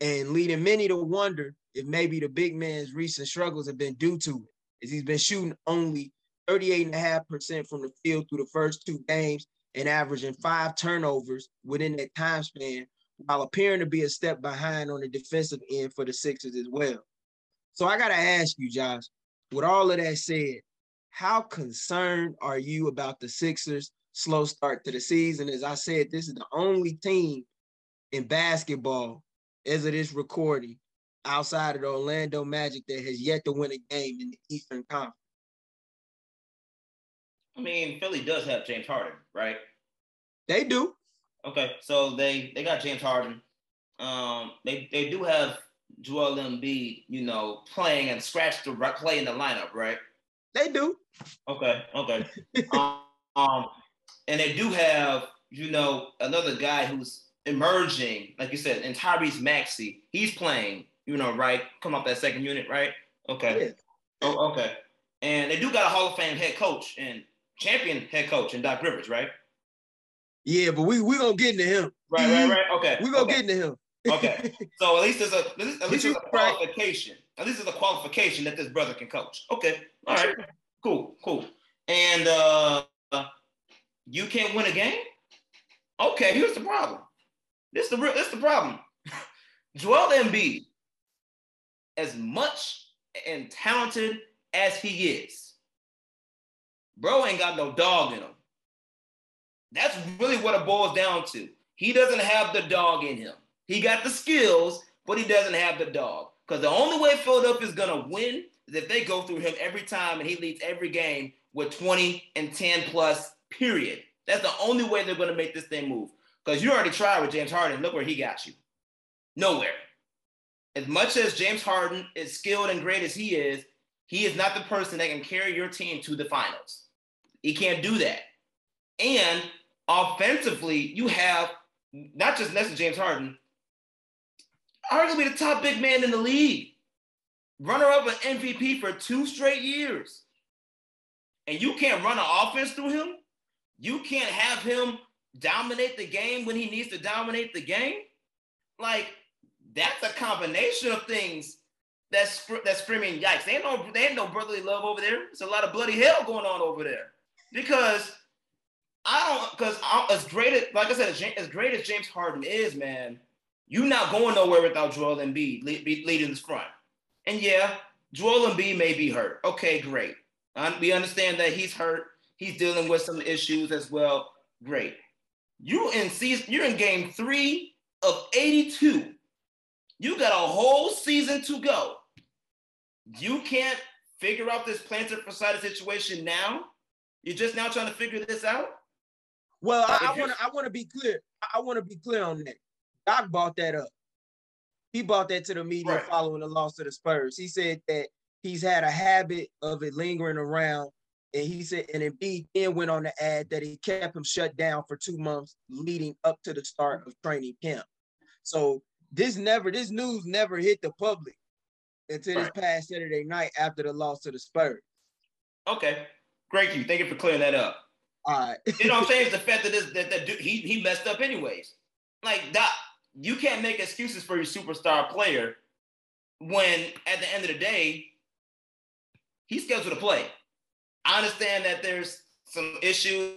and leading many to wonder if maybe the big man's recent struggles have been due to it as he's been shooting only 38.5% from the field through the first two games and averaging five turnovers within that time span while appearing to be a step behind on the defensive end for the Sixers as well. So I got to ask you, Josh, with all of that said, how concerned are you about the Sixers' slow start to the season? As I said, this is the only team in basketball as of this recording outside of the Orlando Magic that has yet to win a game in the Eastern Conference. I mean, Philly does have James Harden, right? They do. Okay, so they they got James Harden. Um, they they do have Joel Embiid, you know, playing and scratch the play in the lineup, right? They do. Okay, okay. um, um, and they do have, you know, another guy who's emerging, like you said, and Tyrese Maxey. He's playing, you know, right? Come off that second unit, right? Okay. Yeah. Oh, okay. And they do got a Hall of Fame head coach and champion head coach and Doc Rivers, right? Yeah, but we we gonna get into him. Right, right, right. Okay. We gonna okay. get into him. okay. So at least there's a at least, at least there's a qualification. At least there's a qualification that this brother can coach. Okay. All right. Cool. Cool. And uh you can't win a game? Okay, here's the problem. This the real this the problem. Joel Embiid, as much and talented as he is, bro ain't got no dog in him. That's really what it boils down to. He doesn't have the dog in him. He got the skills, but he doesn't have the dog. Because the only way Philadelphia is going to win is if they go through him every time and he leads every game with 20 and 10 plus, period. That's the only way they're going to make this thing move. Because you already tried with James Harden. Look where he got you. Nowhere. As much as James Harden is skilled and great as he is, he is not the person that can carry your team to the finals. He can't do that. And offensively, you have not just next James Harden, arguably the top big man in the league, runner up an MVP for two straight years. And you can't run an offense through him. You can't have him dominate the game when he needs to dominate the game. Like that's a combination of things that's that's screaming yikes. They ain't no they ain't no brotherly love over there. It's a lot of bloody hell going on over there because I don't because as great as like I said as, great as James Harden is, man, you're not going nowhere without Joel Embiid lead, leading this front. And yeah, Joel Embiid may be hurt. Okay, great. we understand that he's hurt. He's dealing with some issues as well. Great. You in season, you're in game three of 82. You got a whole season to go. You can't figure out this plantar fasciitis situation now. You're just now trying to figure this out. Well, I want to I want to be clear. I want to be clear on that. Doc bought that up. He bought that to the media right. following the loss to the Spurs. He said that he's had a habit of it lingering around. And he said, and Embiid then went on to add that he kept him shut down for two months leading up to the start of training camp. So this never, this news never hit the public until right. this past Saturday night after the loss to the Spurs. Okay. Great you. Thank you for clearing that up. All right. you know what I'm saying? It's the fact that this that, that dude, he he messed up anyways. Like that, you can't make excuses for your superstar player when at the end of the day, he's scheduled to play. I understand that there's some issues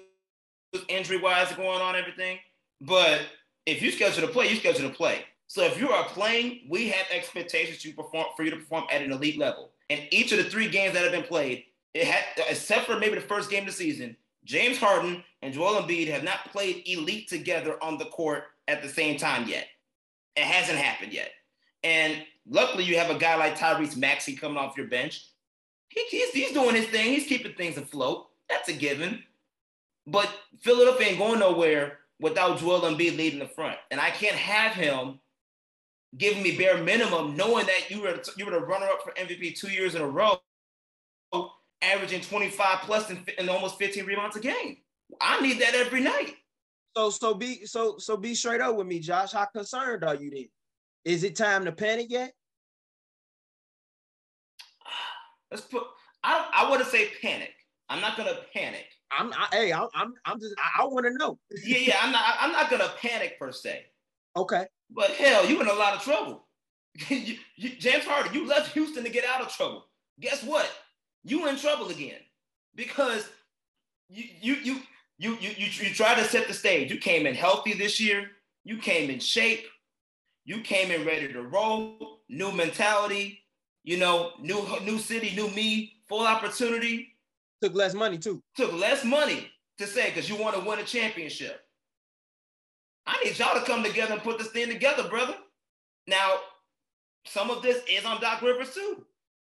injury wise going on, everything, but if you schedule to play, you schedule to play. So if you are playing, we have expectations to perform for you to perform at an elite level. And each of the three games that have been played, it had except for maybe the first game of the season, James Harden and Joel Embiid have not played elite together on the court at the same time yet. It hasn't happened yet. And luckily, you have a guy like Tyrese Maxey coming off your bench. He, he's, he's doing his thing. He's keeping things afloat. That's a given. But Philadelphia ain't going nowhere without Joel Embiid leading the front. And I can't have him giving me bare minimum, knowing that you were you were the runner up for MVP two years in a row, averaging 25 plus and, and almost 15 rebounds a game. I need that every night. So so be so so be straight up with me, Josh. How concerned are you then? Is it time to panic yet? Let's put. I I want to say panic. I'm not gonna panic. I'm I, hey I'm I'm I'm just I, I want to know. yeah yeah I'm not I'm not gonna panic per se. Okay. But hell, you in a lot of trouble. you, you, James Harden, you left Houston to get out of trouble. Guess what? You in trouble again because you you you you you you, you try to set the stage. You came in healthy this year. You came in shape. You came in ready to roll. New mentality. You know, new new city, new me. Full opportunity. Took less money too. Took less money to say because you want to win a championship. I need y'all to come together and put this thing together, brother. Now, some of this is on Doc Rivers too,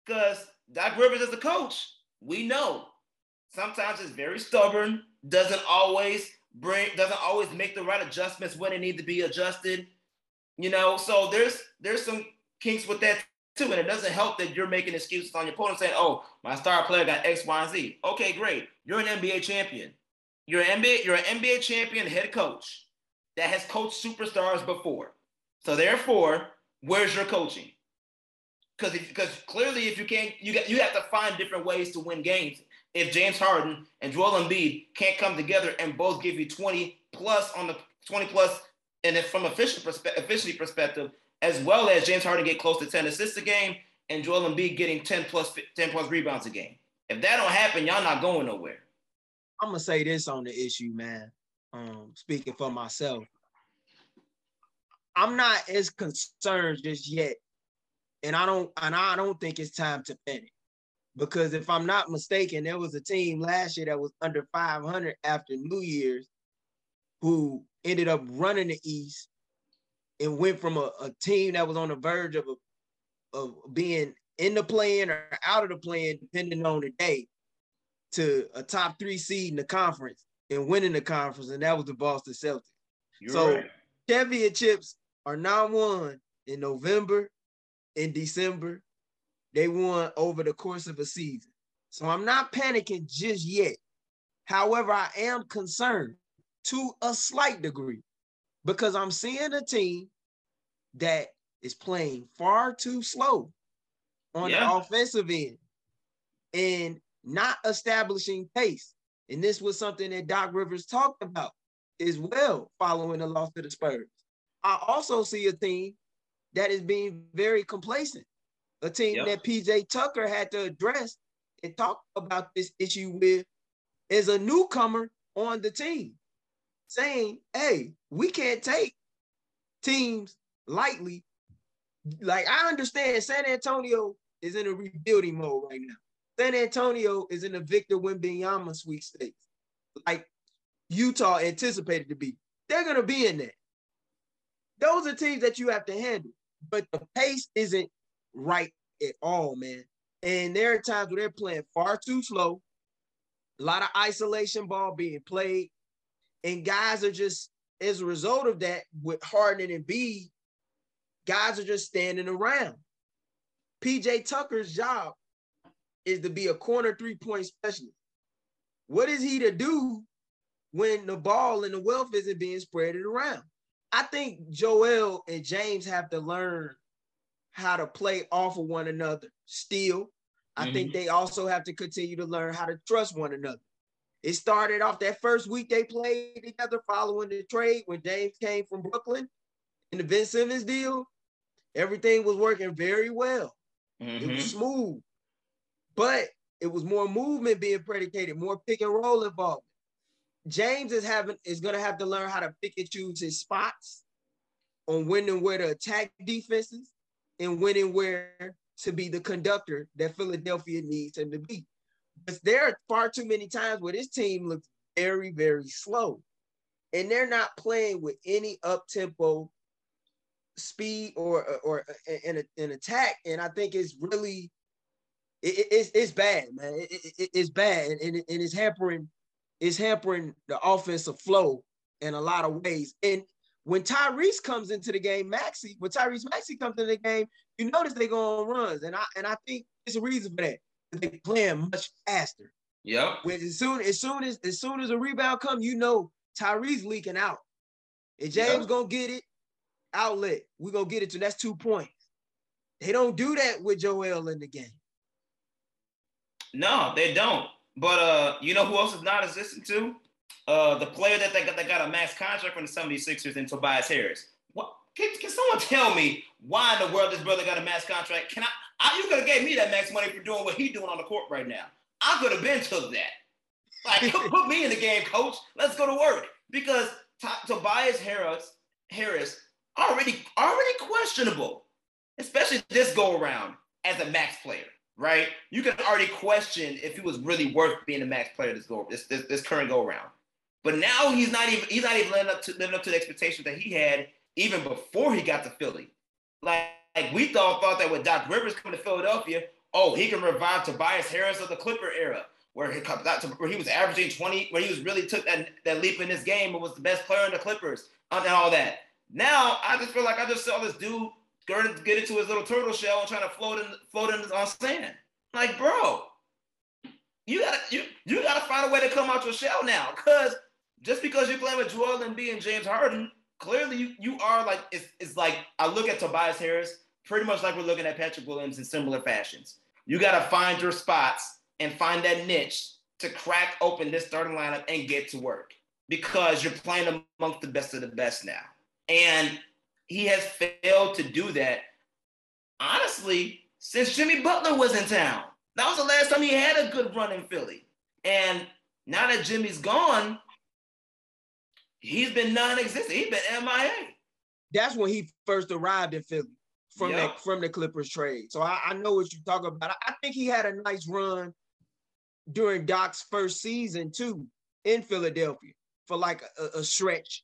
because Doc Rivers is a coach. We know sometimes it's very stubborn, doesn't always bring, doesn't always make the right adjustments when it need to be adjusted. You know, so there's there's some kinks with that too, and it doesn't help that you're making excuses on your opponent saying, "Oh, my star player got X, Y, and Z." Okay, great. You're an NBA champion. You're an NBA. You're an NBA champion head coach that has coached superstars before. So therefore, where's your coaching? Because because clearly, if you can't, you got you have to find different ways to win games. If James Harden and Joel Embiid can't come together and both give you 20 plus on the 20 plus, and if from efficient perspe- efficiency perspective, as well as James Harden get close to 10 assists a game and Joel Embiid getting 10 plus 10 plus rebounds a game. If that don't happen, y'all not going nowhere. I'm gonna say this on the issue, man um, speaking for myself, I'm not as concerned just yet, and I don't and I don't think it's time to panic because if I'm not mistaken, there was a team last year that was under 500 after New Year's who ended up running the East and went from a, a team that was on the verge of a, of being in the play-in or out of the play-in, depending on the day, to a top three seed in the conference and winning the conference, and that was the Boston Celtics. You're so right. championships are not won in November, in December. They won over the course of a season. So I'm not panicking just yet. However, I am concerned to a slight degree because I'm seeing a team that is playing far too slow on yeah. the offensive end and not establishing pace. And this was something that Doc Rivers talked about as well following the loss to the Spurs. I also see a team that is being very complacent, a team yep. that PJ Tucker had to address and talk about this issue with as a newcomer on the team, saying, hey, we can't take teams lightly. Like I understand San Antonio is in a rebuilding mode right now. San Antonio is in a Victor Wembanyama sweepstakes, like Utah anticipated to be. They're gonna be in that. Those are teams that you have to handle, but the pace isn't right at all, man. And there are times where they're playing far too slow, a lot of isolation ball being played, and guys are just as a result of that with Harden and B, guys are just standing around. PJ Tucker's job is to be a corner three point specialist. What is he to do when the ball and the wealth isn't being spread around? I think Joel and James have to learn how to play off of one another still. I mm-hmm. think they also have to continue to learn how to trust one another. It started off that first week they played together following the trade when James came from Brooklyn in the Ben Simmons deal. Everything was working very well. Mm-hmm. It was mm-hmm. smooth, but it was more movement being predicated, more pick and roll involvement. James is having is to have to learn how to pick and choose his spots on when and where to attack defenses and when and where to be the conductor that Philadelphia needs him to be. But there are far too many times where this team looks very, very slow. And they're not playing with any up tempo speed or or an, an attack. And I think it's really it, it's, it's bad, man. It, it, it's bad, and, and it's hampering it's hampering the offensive flow in a lot of ways. And when Tyrese comes into the game, Maxey, when Tyrese Maxey comes into the game, you notice they go on runs, and I and I think it's a reason for that. They playing much faster. Yep. When as soon as soon as as soon as a rebound come, you know Tyrese leaking out. And James yep. gonna get it, outlet. We gonna get it to that's two points. They don't do that with Joel in the game. No, they don't. But uh, you know who else is not existent to? Uh, the player that they got that got a max contract from the 76ers and Tobias Harris. What can, can someone tell me why in the world this brother got a max contract? Can I, I you could have gave me that max money for doing what he's doing on the court right now. I could have been took that. Like put me in the game, coach. Let's go to work. Because T- Tobias Harris Harris already already questionable, especially this go around as a max player right? You can already question if he was really worth being a max player this go this, this, this current go around. But now he's not even he's not even living up to living up to the expectations that he had even before he got to Philly. Like, like we thought thought that with Doc Rivers coming to Philadelphia, oh, he can revive Tobias Harris of the Clipper era, where he to, where he was averaging 20, where he was really took that, that leap in this game and was the best player in the Clippers and all that. Now I just feel like I just saw this dude get into his little turtle shell and trying to float in float in on sand. Like, bro, you gotta you you gotta find a way to come out your shell now. Cause just because you're playing with Joel Embiid and James Harden, clearly you you are like it's, it's like I look at Tobias Harris pretty much like we're looking at Patrick Williams in similar fashions. You gotta find your spots and find that niche to crack open this starting lineup and get to work because you're playing amongst the best of the best now. And he has failed to do that, honestly, since Jimmy Butler was in town. That was the last time he had a good run in Philly. And now that Jimmy's gone, he's been non-existent. He's been MIA. That's when he first arrived in Philly from yep. that from the Clippers trade. So I, I know what you're talking about. I think he had a nice run during Doc's first season too in Philadelphia for like a, a stretch,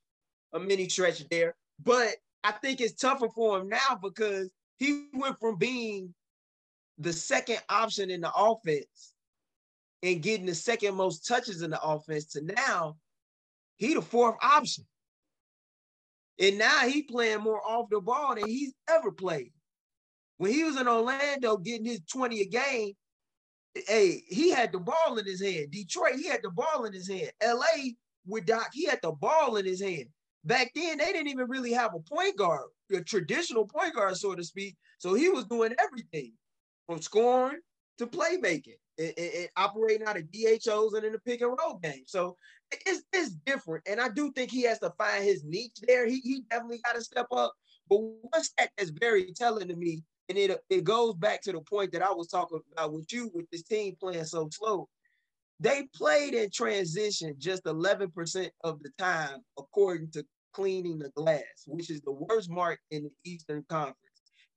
a mini stretch there. But I think it's tougher for him now because he went from being the second option in the offense and getting the second most touches in the offense to now he the fourth option. And now he playing more off the ball than he's ever played. When he was in Orlando getting his 20 a game, hey, he had the ball in his hand. Detroit, he had the ball in his hand. LA with Doc, he had the ball in his hand. Back then, they didn't even really have a point guard, a traditional point guard, so to speak. So he was doing everything from scoring to playmaking and, and, and operating out of DHOs and in the pick and roll game. So it's, it's different. And I do think he has to find his niche there. He, he definitely got to step up. But stat that's very telling to me, and it, it goes back to the point that I was talking about with you with this team playing so slow. They played in transition just 11% of the time, according to cleaning the glass, which is the worst mark in the Eastern Conference.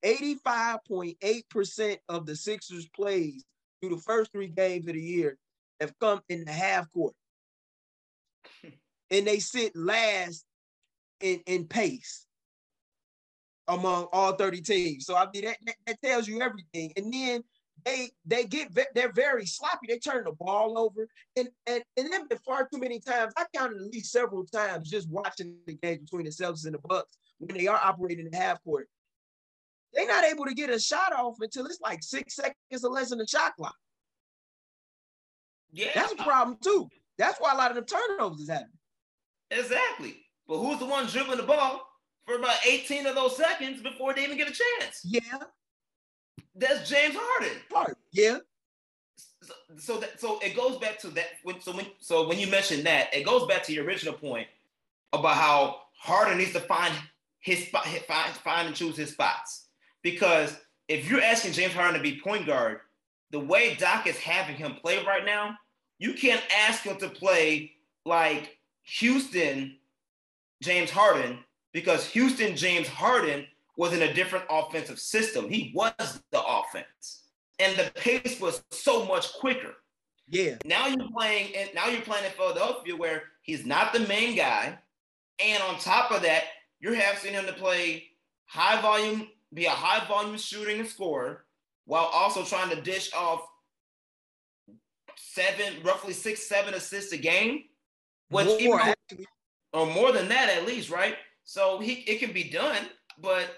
85.8% of the Sixers' plays through the first three games of the year have come in the half court. and they sit last in, in pace among all 30 teams. So I mean that, that, that tells you everything. And then they they get they're very sloppy. They turn the ball over, and and and then far too many times. I counted at least several times just watching the game between the Celtics and the Bucks when they are operating in half court. They're not able to get a shot off until it's like six seconds or less in the shot clock. Yeah, that's a problem too. That's why a lot of the turnovers is happening. Exactly. But who's the one dribbling the ball for about 18 of those seconds before they even get a chance? Yeah. That's James Harden. Harden. Yeah. So, so that so it goes back to that when so when so when you mentioned that it goes back to your original point about how Harden needs to find his spot find, find and choose his spots because if you're asking James Harden to be point guard the way Doc is having him play right now you can't ask him to play like Houston James Harden because Houston James Harden was in a different offensive system. He was the offense, and the pace was so much quicker. Yeah. Now you're playing, and now you're playing in Philadelphia where he's not the main guy, and on top of that, you're having him to play high volume, be a high volume shooting and scorer, while also trying to dish off seven, roughly six, seven assists a game, which more, even, or more than that at least, right? So he it can be done, but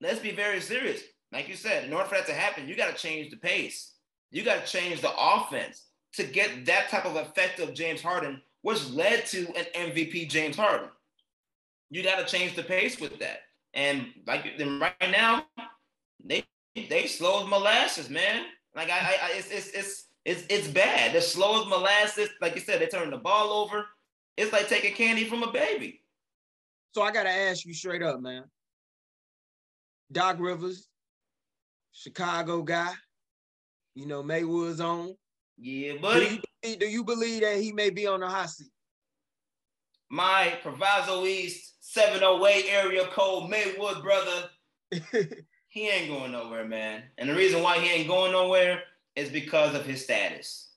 let's be very serious. Like you said, in order for that to happen, you got to change the pace. You got to change the offense to get that type of effect of James Harden, which led to an MVP James Harden. You got to change the pace with that. And like then right now, they they slow as molasses, man. Like I, I it's, it's it's it's it's bad. They're slow as molasses. Like you said, they turn the ball over. It's like taking candy from a baby. So I gotta ask you straight up, man. Doc Rivers, Chicago guy, you know, Maywood's on. Yeah, buddy. Do you, do you believe that he may be on the hot seat? My Proviso East 708 area code Maywood brother. he ain't going nowhere, man. And the reason why he ain't going nowhere is because of his status.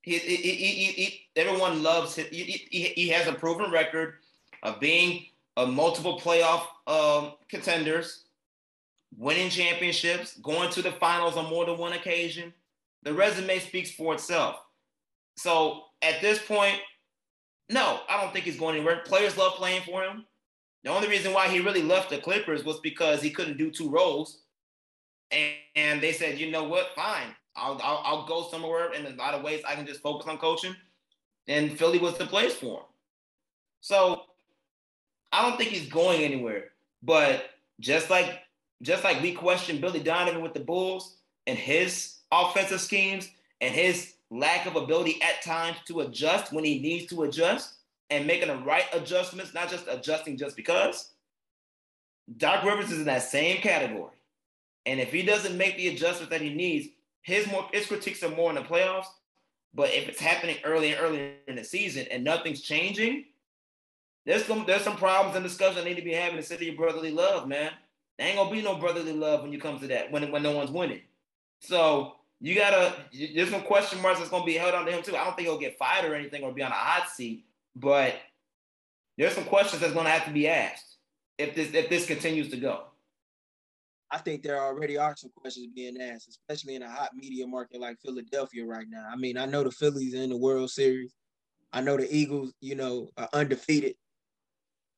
He, he, he, he everyone loves him. He, has a proven record of being a multiple playoff um, contenders winning championships, going to the finals on more than one occasion. The resume speaks for itself. So at this point, no, I don't think he's going anywhere. Players love playing for him. The only reason why he really left the Clippers was because he couldn't do two roles. And, and they said, you know what? Fine. I'll, I'll, I'll go somewhere in a lot of ways I can just focus on coaching. And Philly was the place for him. So I don't think he's going anywhere. But just like just like we questioned Billy Donovan with the Bulls and his offensive schemes and his lack of ability at times to adjust when he needs to adjust and making the right adjustments, not just adjusting just because. Doc Rivers is in that same category. And if he doesn't make the adjustments that he needs, his more his critiques are more in the playoffs. But if it's happening early and early in the season and nothing's changing, there's some there's some problems and discussions that need to be having in the city of brotherly love, man. There ain't gonna be no brotherly love when you come to that when when no one's winning. So you gotta there's some question marks that's gonna be held on to him too. I don't think he'll get fired or anything or be on a hot seat, but there's some questions that's gonna have to be asked if this if this continues to go. I think there already are some questions being asked, especially in a hot media market like Philadelphia right now. I mean, I know the Phillies in the World Series. I know the Eagles, you know, are undefeated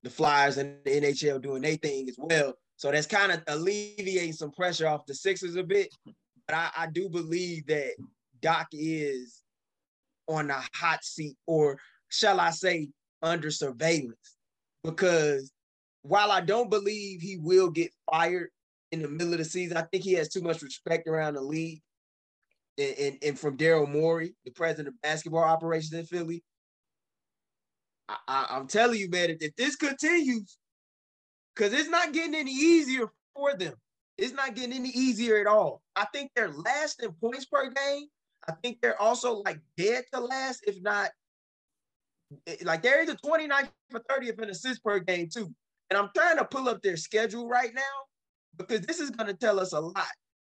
the Flyers and the NHL doing their thing as well. So that's kind of alleviating some pressure off the Sixers a bit. But I, I do believe that Doc is on the hot seat, or shall I say, under surveillance. Because while I don't believe he will get fired in the middle of the season, I think he has too much respect around the league. And, and, and from Daryl Morey, the president of basketball operations in Philly, I, am telling you, man, if, if this continues, because it's not getting any easier for them. It's not getting any easier at all. I think they're last in points per game. I think they're also like dead to last, if not eh, like they're either 29th or 30th in assists per game, too. And I'm trying to pull up their schedule right now because this is going to tell us a lot.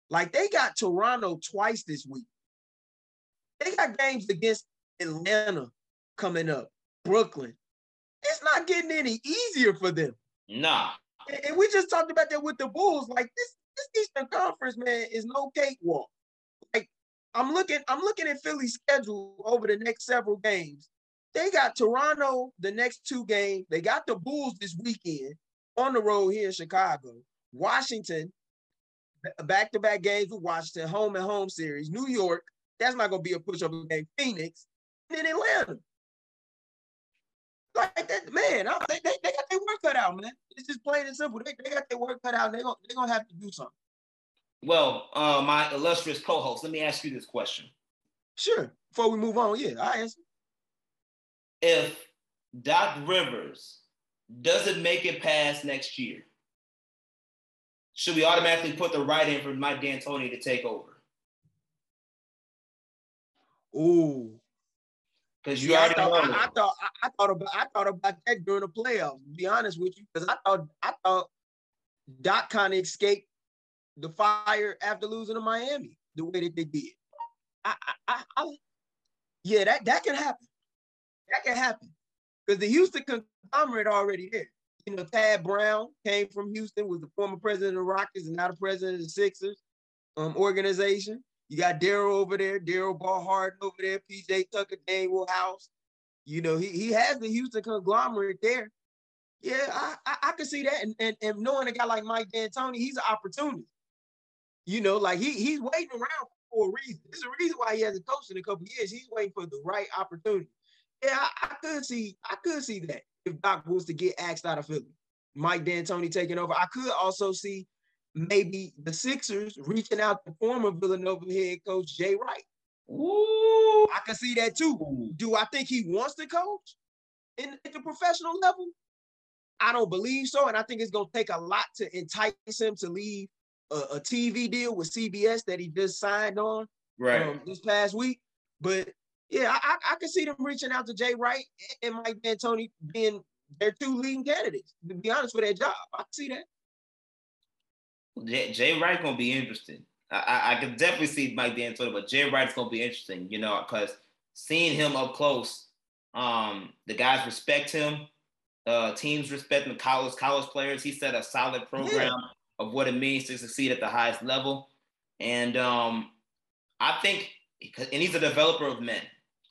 Like they got Toronto twice this week. They got games against Atlanta coming up, Brooklyn. It's not getting any easier for them. Nah. And we just talked about that with the Bulls. Like this, this Eastern Conference, man, is no cakewalk. Like I'm looking, I'm looking at Philly's schedule over the next several games. They got Toronto the next two games. They got the Bulls this weekend on the road here in Chicago. Washington, back-to-back games with Washington, home and home series. New York, that's not gonna be a push-up game. Phoenix, and then Atlanta. Like that, man, they, they, they got their work cut out, man. It's just plain and simple. They, they got their work cut out. They're gonna, they gonna have to do something. Well, uh, my illustrious co-host, let me ask you this question. Sure. Before we move on, yeah, I answer. If Doc Rivers doesn't make it past next year, should we automatically put the right in for Mike D'Antoni to take over? Ooh, because you already I thought, know. I, I, thought I, I, thought about I thought about that during the playoffs. To be honest with you, because I thought I thought Doc kind of escaped the fire after losing to Miami the way that they did. I, I, I, yeah, that that can happen. That can happen because the Houston conglomerate already there. You know, Tad Brown came from Houston, was the former president of the Rockets and now the president of the Sixers um, organization. You got Daryl over there, Daryl Ball over there, PJ Tucker, Danuel House. You know, he, he has the Houston conglomerate there. Yeah, I, I, I can see that. And, and, and knowing a guy like Mike D'Antoni, he's an opportunity. You know, like he he's waiting around for a reason. There's a reason why he hasn't coached in a couple years. He's waiting for the right opportunity. Yeah, I, I, could see, I could see that if Doc was to get axed out of Philly. Mike D'Antoni taking over. I could also see maybe the Sixers reaching out to former Villanova head coach Jay Wright. Ooh. I can see that too. Do I think he wants to coach in at the professional level? I don't believe so, and I think it's going to take a lot to entice him to leave a, a TV deal with CBS that he just signed on right um, this past week. But yeah, I, I, can see them reaching out to Jay Wright and Mike D'Antoni being their two leading candidates. To be honest, for that job, I see that. Jay, Jay Wright gonna be interesting. I, I, I can definitely see Mike D'Antoni, but Jay Wright's gonna be interesting. You know, because seeing him up close, um, the guys respect him. Uh, teams respect him. College college players. He set a solid program yeah. of what it means to succeed at the highest level, and um, I think, and he's a developer of men.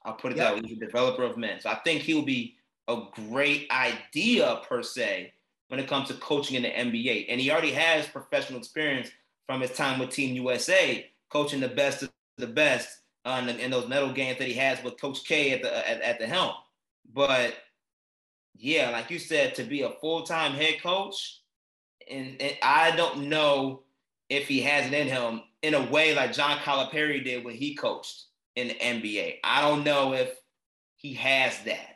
I'll put it yep. that way. He's a developer of men, so I think he'll be a great idea per se when it comes to coaching in the NBA. And he already has professional experience from his time with Team USA, coaching the best of the best uh, in, in, those medal games that he has with Coach K at the at, at the helm. But yeah, like you said, to be a full time head coach, and, and, I don't know if he has it in him in a way like John Calipari did when he coached in the NBA. I don't know if he has that.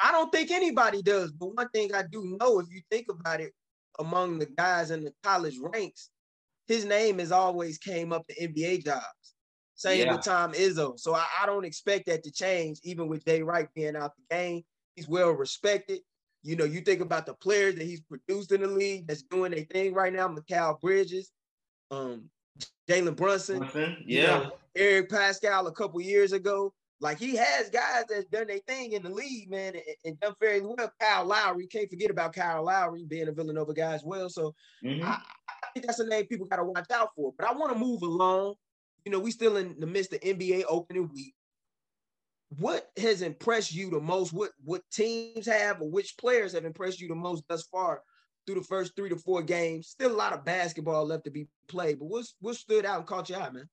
I don't think anybody does. But one thing I do know, if you think about it, among the guys in the college ranks, his name has always came up to NBA jobs. Same yeah. with Tom Izzo. So I, I, don't expect that to change, even with Jay Wright being out the game. He's well respected. You know, you think about the players that he's produced in the league that's doing their thing right now, Mikal Bridges, um, Jalen Brunson, Brunson. yeah, you know, Eric Paschall a couple years ago. Like he has guys that's done their thing in the league, man, and, and done fairly well. Kyle Lowry, can't forget about Kyle Lowry being a Villanova guy as well. So mm-hmm. I, I, think that's a name people got to watch out for. But I want to move along. You know, we still in the midst of NBA opening week. what has impressed you the most? What what teams have or which players have impressed you the most thus far through the first three to four games? Still a lot of basketball left to be played, but what's what stood out and caught your eye, man?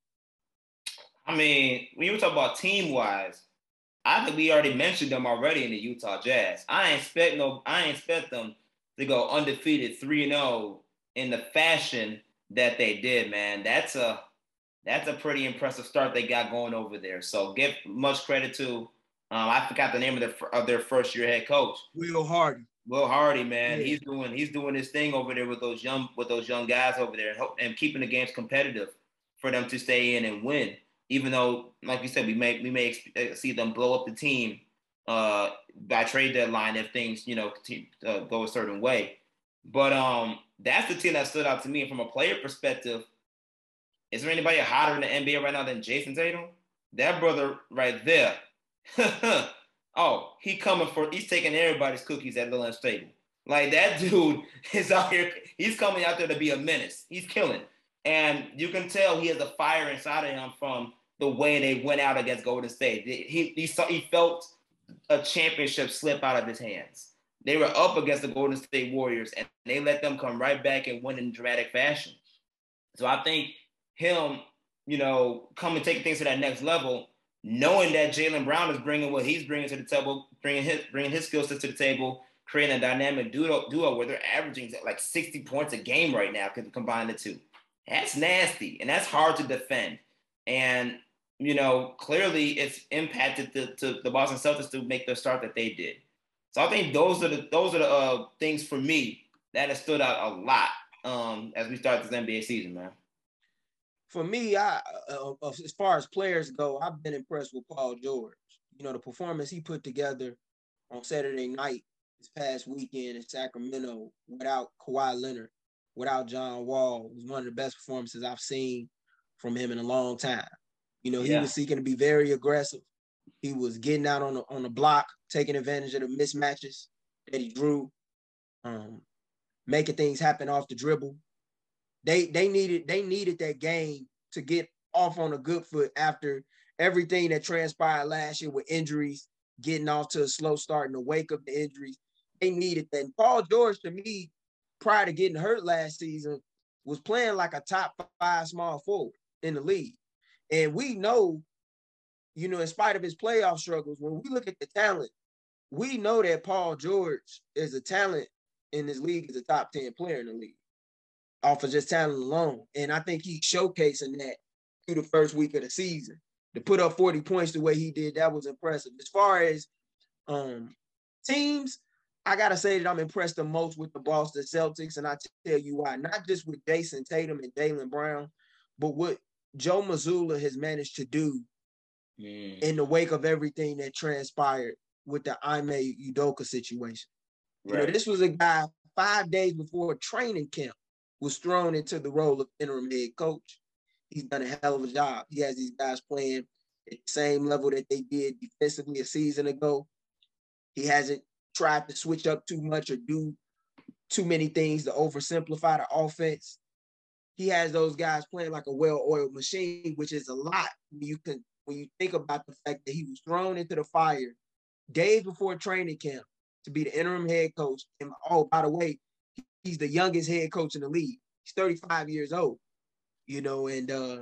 I mean, when you talk about team wise, I think we already mentioned them already in the Utah Jazz. I ain't expect no, I expect them to go undefeated 3-0 in the fashion that they did, man. That's a that's a pretty impressive start they got going over there. So give much credit to um, I forgot the name of their of their first year head coach. Will Hardy. Will Hardy, man, yeah. he's doing he's doing his thing over there with those young with those young guys over there and, and keeping the games competitive for them to stay in and win even though, like you said, we may we may uh, see them blow up the team uh, by trade deadline if things you know uh, go a certain way. But um, that's the team that stood out to me from a player perspective. Is there anybody hotter in the NBA right now than Jayson Tatum? That brother right there. oh, he coming for he's taking everybody's cookies at the lunch table. Like that dude is out here. He's coming out there to be a menace. He's killing. And you can tell he has a fire inside of him from the way they went out against Golden State. He, he, saw, he felt a championship slip out of his hands. They were up against the Golden State Warriors and they let them come right back and win in dramatic fashion. So I think him, you know, coming taking things to that next level, knowing that Jaylen Brown is bringing what he's bringing to the table, bringing his bringing his skill sets to the table, creating a dynamic duo, duo where they're averaging like 60 points a game right now, combine the two. That's nasty and that's hard to defend. And, you know, clearly it's impacted the, to the Boston Celtics to make the start that they did. So I think those are the those are the uh, things for me that have stood out a lot um, as we start this NBA season, man. For me, I uh, as far as players go, I've been impressed with Paul George. You know, the performance he put together on Saturday night this past weekend in Sacramento without Kawhi Leonard without John Wall was one of the best performances I've seen from him in a long time. You know, he yeah. was seeking to be very aggressive. He was getting out on the on the block, taking advantage of the mismatches that he drew, um, making things happen off the dribble. They they needed they needed that game to get off on a good foot after everything that transpired last year with injuries, getting off to a slow start in the wake of the injuries. They needed that. And Paul George, to me, prior to getting hurt last season, was playing like a top five small forward in the league. And we know, you know, in spite of his playoff struggles, when we look at the talent, we know that Paul George is a talent in this league, is a top 10 player in the league off of just talent alone. And I think he's showcasing that through the first week of the season. To put up 40 points the way he did, that was impressive. As far as um, teams, I gotta say that I'm impressed the most with the Boston Celtics, and I tell you why. Not just with Jayson Tatum and Jaylen Brown, but what Joe Mazzulla has managed to do mm. in the wake of everything that transpired with the Ime Udoka situation. Right. You know, this was a guy five days before training camp was thrown into the role of interim head coach. He's done a hell of a job. He has these guys playing at the same level that they did defensively a season ago. He hasn't tried to switch up too much or do too many things to oversimplify the offense. He has those guys playing like a well-oiled machine, which is a lot when you can when you think about the fact that he was thrown into the fire days before training camp to be the interim head coach. And oh, by the way, he's the youngest head coach in the league. He's 35 years old, you know, and uh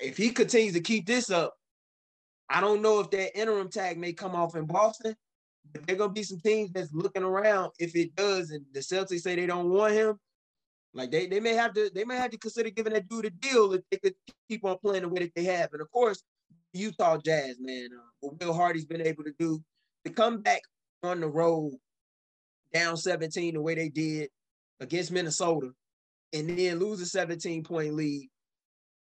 if he continues to keep this up, I don't know if that interim tag may come off in Boston, but there gonna be some teams that's looking around if it does, and the Celtics say they don't want him. Like they, they may have to they may have to consider giving that dude a deal if they could keep on playing the way that they have. And of course, Utah Jazz, man, uh, what Will Hardy's been able to do to come back on the road down 17 the way they did against Minnesota, and then lose a 17 point lead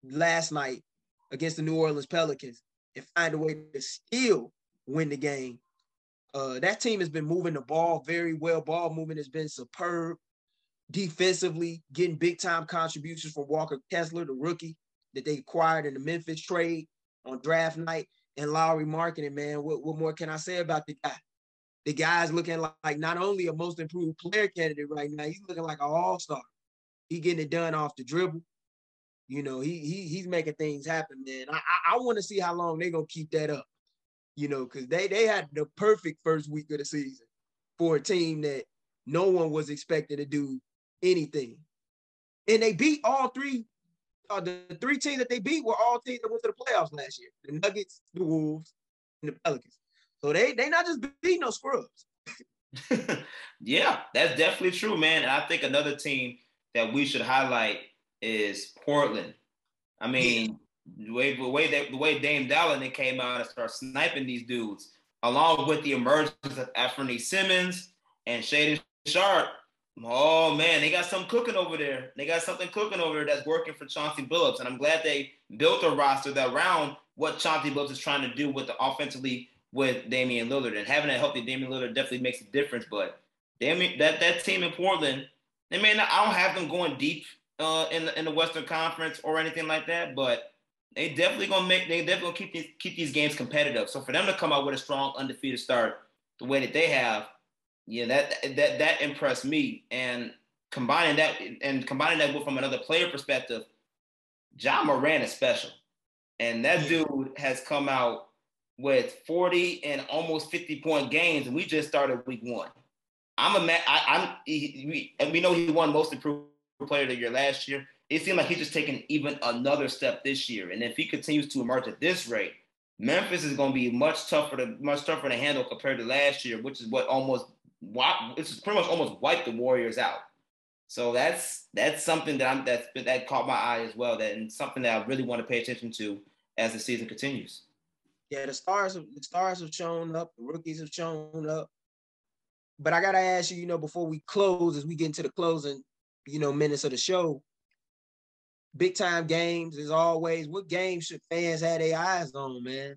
last night against the New Orleans Pelicans and find a way to still win the game uh, that team has been moving the ball very well. Ball movement has been superb. Defensively, getting big time contributions from Walker Kessler, the rookie that they acquired in the Memphis trade on draft night, and Lauri Markkanen. Man, what, what more can I say about the guy? The guy's looking like, like not only a most improved player candidate right now, he's looking like an all star. He getting it done off the dribble. You know, he he he's making things happen, man. I I, I want to see how long they're gonna keep that up you know, because they they had the perfect first week of the season for a team that no one was expected to do anything. And they beat all three. Uh, the, three teams that they beat were all teams that went to the playoffs last year: the Nuggets, the Wolves, and the Pelicans. So they they not just beat no scrubs. yeah, that's definitely true, man. And I think another team that we should highlight is Portland. I mean. The way the way that the way Dame Dolla came out and started sniping these dudes, along with the emergence of Anfernee Simons and Shaedon Sharpe. Oh man, they got something cooking over there. They got something cooking over there that's working for Chauncey Billups, and I'm glad they built a roster that around what Chauncey Billups is trying to do with the offensively with Damian Lillard, and having a healthy Damian Lillard definitely makes a difference. But Damian, that that team in Portland, they may not. I don't have them going deep uh, in the in the Western Conference or anything like that, but they definitely gonna make. They definitely gonna keep these keep these games competitive. So for them to come out with a strong undefeated start, the way that they have, yeah, that that that impressed me. And combining that and combining that with from another player perspective, Ja Morant is special, and that dude has come out with 40 and almost 50 point games, and we just started week one. I'm a man. I'm. He, we, and we know he won most improved player of the year last year. It seemed like he's just taking even another step this year, and if he continues to emerge at this rate, Memphis is going to be much tougher to much tougher to handle compared to last year, which is what almost it's pretty much almost wiped the Warriors out. So that's that's something that I'm that that caught my eye as well. That and something that I really want to pay attention to as the season continues. Yeah, the stars the stars have shown up, the rookies have shown up. But I gotta ask you, you know, before we close, as we get into the closing, you know, minutes of the show, big time games as always. What games should fans have their eyes on, man?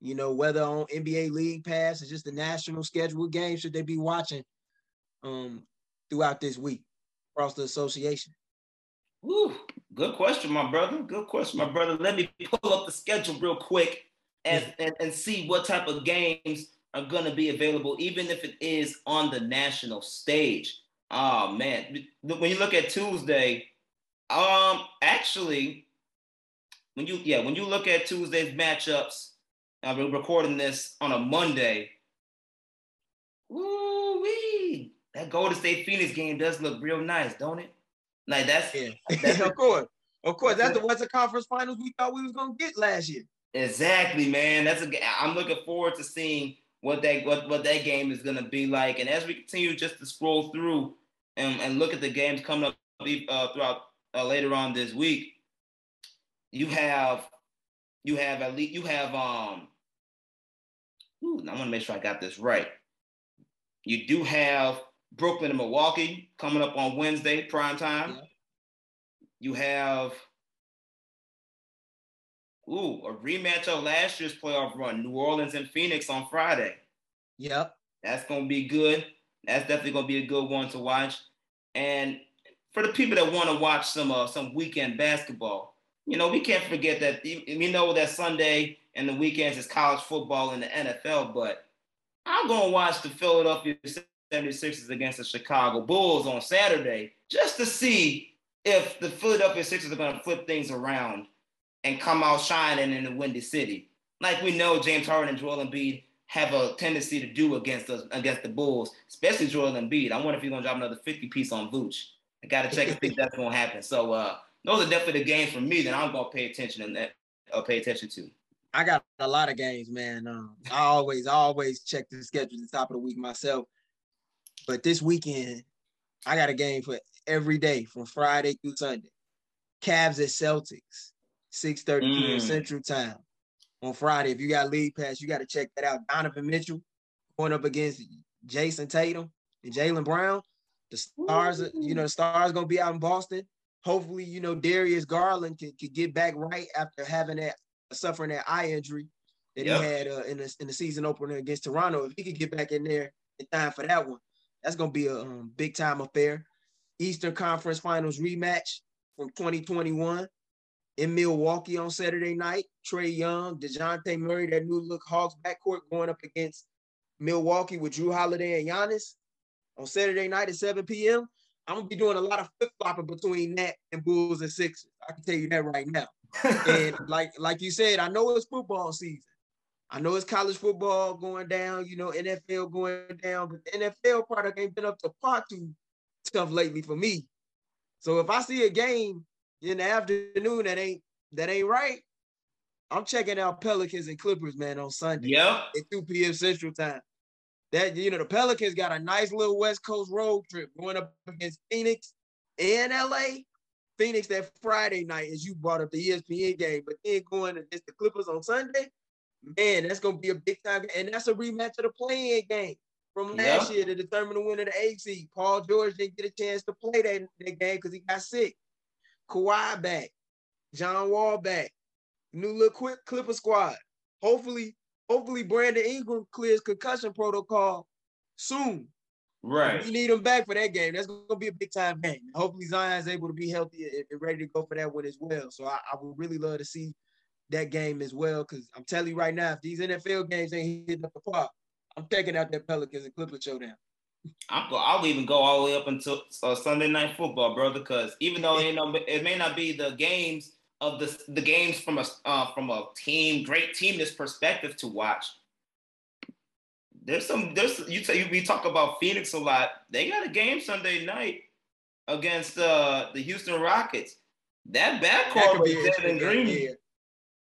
You know, whether on NBA League Pass or just the national schedule, what games should they be watching um throughout this week across the association? Ooh, good question, my brother. Good question, my brother. Let me pull up the schedule real quick and, and, and see what type of games are going to be available, even if it is on the national stage. Oh man, when you look at Tuesday, um, actually, when you yeah, when you look at Tuesday's matchups, I've been recording this on a Monday. Woo wee! That Golden State Phoenix game does look real nice, don't it? Like that's yeah, that's, of course, of course. That's the Western Conference Finals we thought we was gonna get last year. Exactly, man. That's a. I'm looking forward to seeing what that what, what that game is gonna be like. And as we continue just to scroll through and, and look at the games coming up uh, throughout uh, later on this week, you have you have at least you have um. Ooh, I want to make sure I got this right. You do have Brooklyn and Milwaukee coming up on Wednesday prime time. Yeah. You have ooh a rematch of last year's playoff run, New Orleans and Phoenix on Friday. Yep, that's gonna be good. That's definitely gonna be a good one to watch. And for the people that want to watch some uh, some weekend basketball, you know, we can't forget that we know that Sunday and the weekends is college football in the NFL, but I'm gonna watch the Philadelphia 76ers against the Chicago Bulls on Saturday just to see if the Philadelphia Sixers are gonna flip things around and come out shining in the Windy City, like we know James Harden and Joel Embiid have a tendency to do against us against the Bulls, especially Joel Embiid. I wonder if he's gonna drop another 50 piece on Vooch. I gotta check and think that's gonna happen. So uh, those are definitely the games for me that I'm gonna pay attention and that I'll pay attention to. I got a lot of games, man. Um, I always, I always check the schedule at the top of the week myself. But this weekend, I got a game for every day from Friday through Sunday. Cavs at Celtics, 6 30 mm. p.m. Central Time on Friday. If you got league pass, you got to check that out. Donovan Mitchell going up against Jayson Tatum and Jaylen Brown. The stars, Ooh. you know, the stars gonna be out in Boston. Hopefully, you know, Darius Garland can, can get back right after having that suffering that eye injury that yep. he had uh, in the in the season opener against Toronto. If he could get back in there in time for that one, that's gonna be a um, big time affair. Eastern Conference Finals rematch from 2021 in Milwaukee on Saturday night. Trae Young, Dejounte Murray, that new look Hawks backcourt going up against Milwaukee with Jrue Holiday and Giannis on Saturday night at 7 p.m. I'm gonna be doing a lot of flip flopping between that and Bulls and Sixers. I can tell you that right now. and like like you said, I know it's football season, I know it's college football going down, you know, NFL going down, but the NFL product ain't been up to par too tough lately for me. So if I see a game in the afternoon that ain't that ain't right, I'm checking out Pelicans and Clippers, man, on Sunday. Yep. At 2 p.m. Central Time. That you know, the Pelicans got a nice little West Coast road trip going up against Phoenix and LA. Phoenix that Friday night, as you brought up the ESPN game, but then going against the Clippers on Sunday, man, that's gonna be a big time, and that's a rematch of the play-in game from last year to determine the winner of the AC. Paul George didn't get a chance to play that, that game because he got sick. Kawhi back, John Wall back, new little quick Clipper squad. Hopefully, hopefully Brandon Ingram clears concussion protocol soon. Right. We need him back for that game. That's gonna be a big time game. Hopefully Zion's able to be healthy and ready to go for that one as well. So I, I would really love to see that game as well. Cause I'm telling you right now, if these NFL games ain't hitting up the park, I'm taking out that Pelicans and Clippers showdown. I'm go, I'll even go all the way up until uh, Sunday night football, brother. Because even though you know it may not be the games of the the games from a uh, from a team great team this perspective to watch. There's some there's you tell we talk about Phoenix a lot. They got a game Sunday night against uh, the Houston Rockets. That backcourt with Jalen Green. Yeah.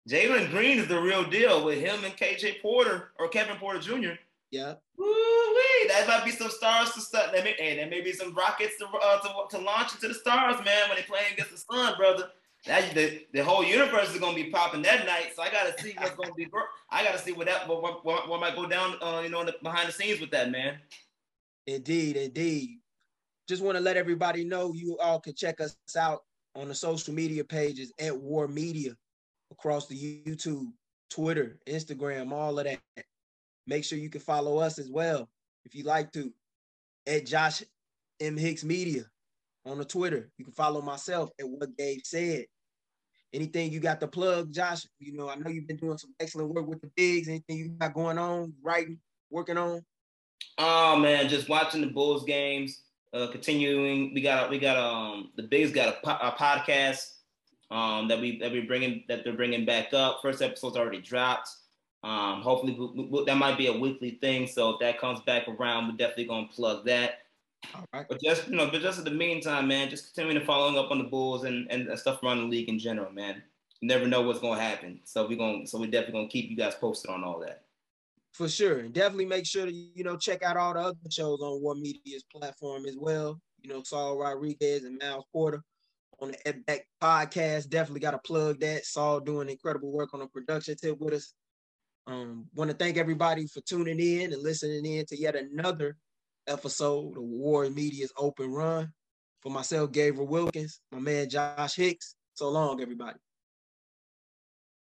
Jalen Green is the real deal with him and KJ Porter or Kevin Porter Jr. Yeah. Woo-wee. That might be some stars to start. There may, hey, there may be some rockets to, uh, to, to launch into the stars, man, when they play against the sun, brother. That the, the whole universe is gonna be popping that night. So I gotta see what's gonna be. I gotta see what that what, what, what, might go down. Uh, you know, the, behind the scenes with that man. Indeed, indeed. Just want to let everybody know you all can check us out on the social media pages at War Media across the YouTube, Twitter, Instagram, all of that. Make sure you can follow us as well if you like to at Josh M Hicks Media on the Twitter. You can follow myself at what Gabe said. Anything you got to plug, Josh? You know, I know you've been doing some excellent work with the bigs. Anything you got going on, writing, working on? Oh man, just watching the Bulls games. Uh, continuing, we got we got um the bigs got a, po- a podcast um that we that we bringing that they're bringing back up. First episode's already dropped. Um, hopefully we, we, that might be a weekly thing. So if that comes back around, we're definitely gonna plug that. All right. But just you know, but just in the meantime, man, just continuing to following up on the Bulls and, and stuff around the league in general, man. You never know what's gonna happen. So we're gonna so we're definitely gonna keep you guys posted on all that. For sure. And definitely make sure to, you know, check out all the other shows on War Media's platform as well. You know, Saul Rodriguez and Miles Porter on the Ed Back podcast. Definitely got to plug that. Saul doing incredible work on the production tip with us. Um, want to thank everybody for tuning in and listening in to yet another episode of War Media's Open Run. For myself, Gabriel Wilkins, my man Josh Hicks. So long, everybody.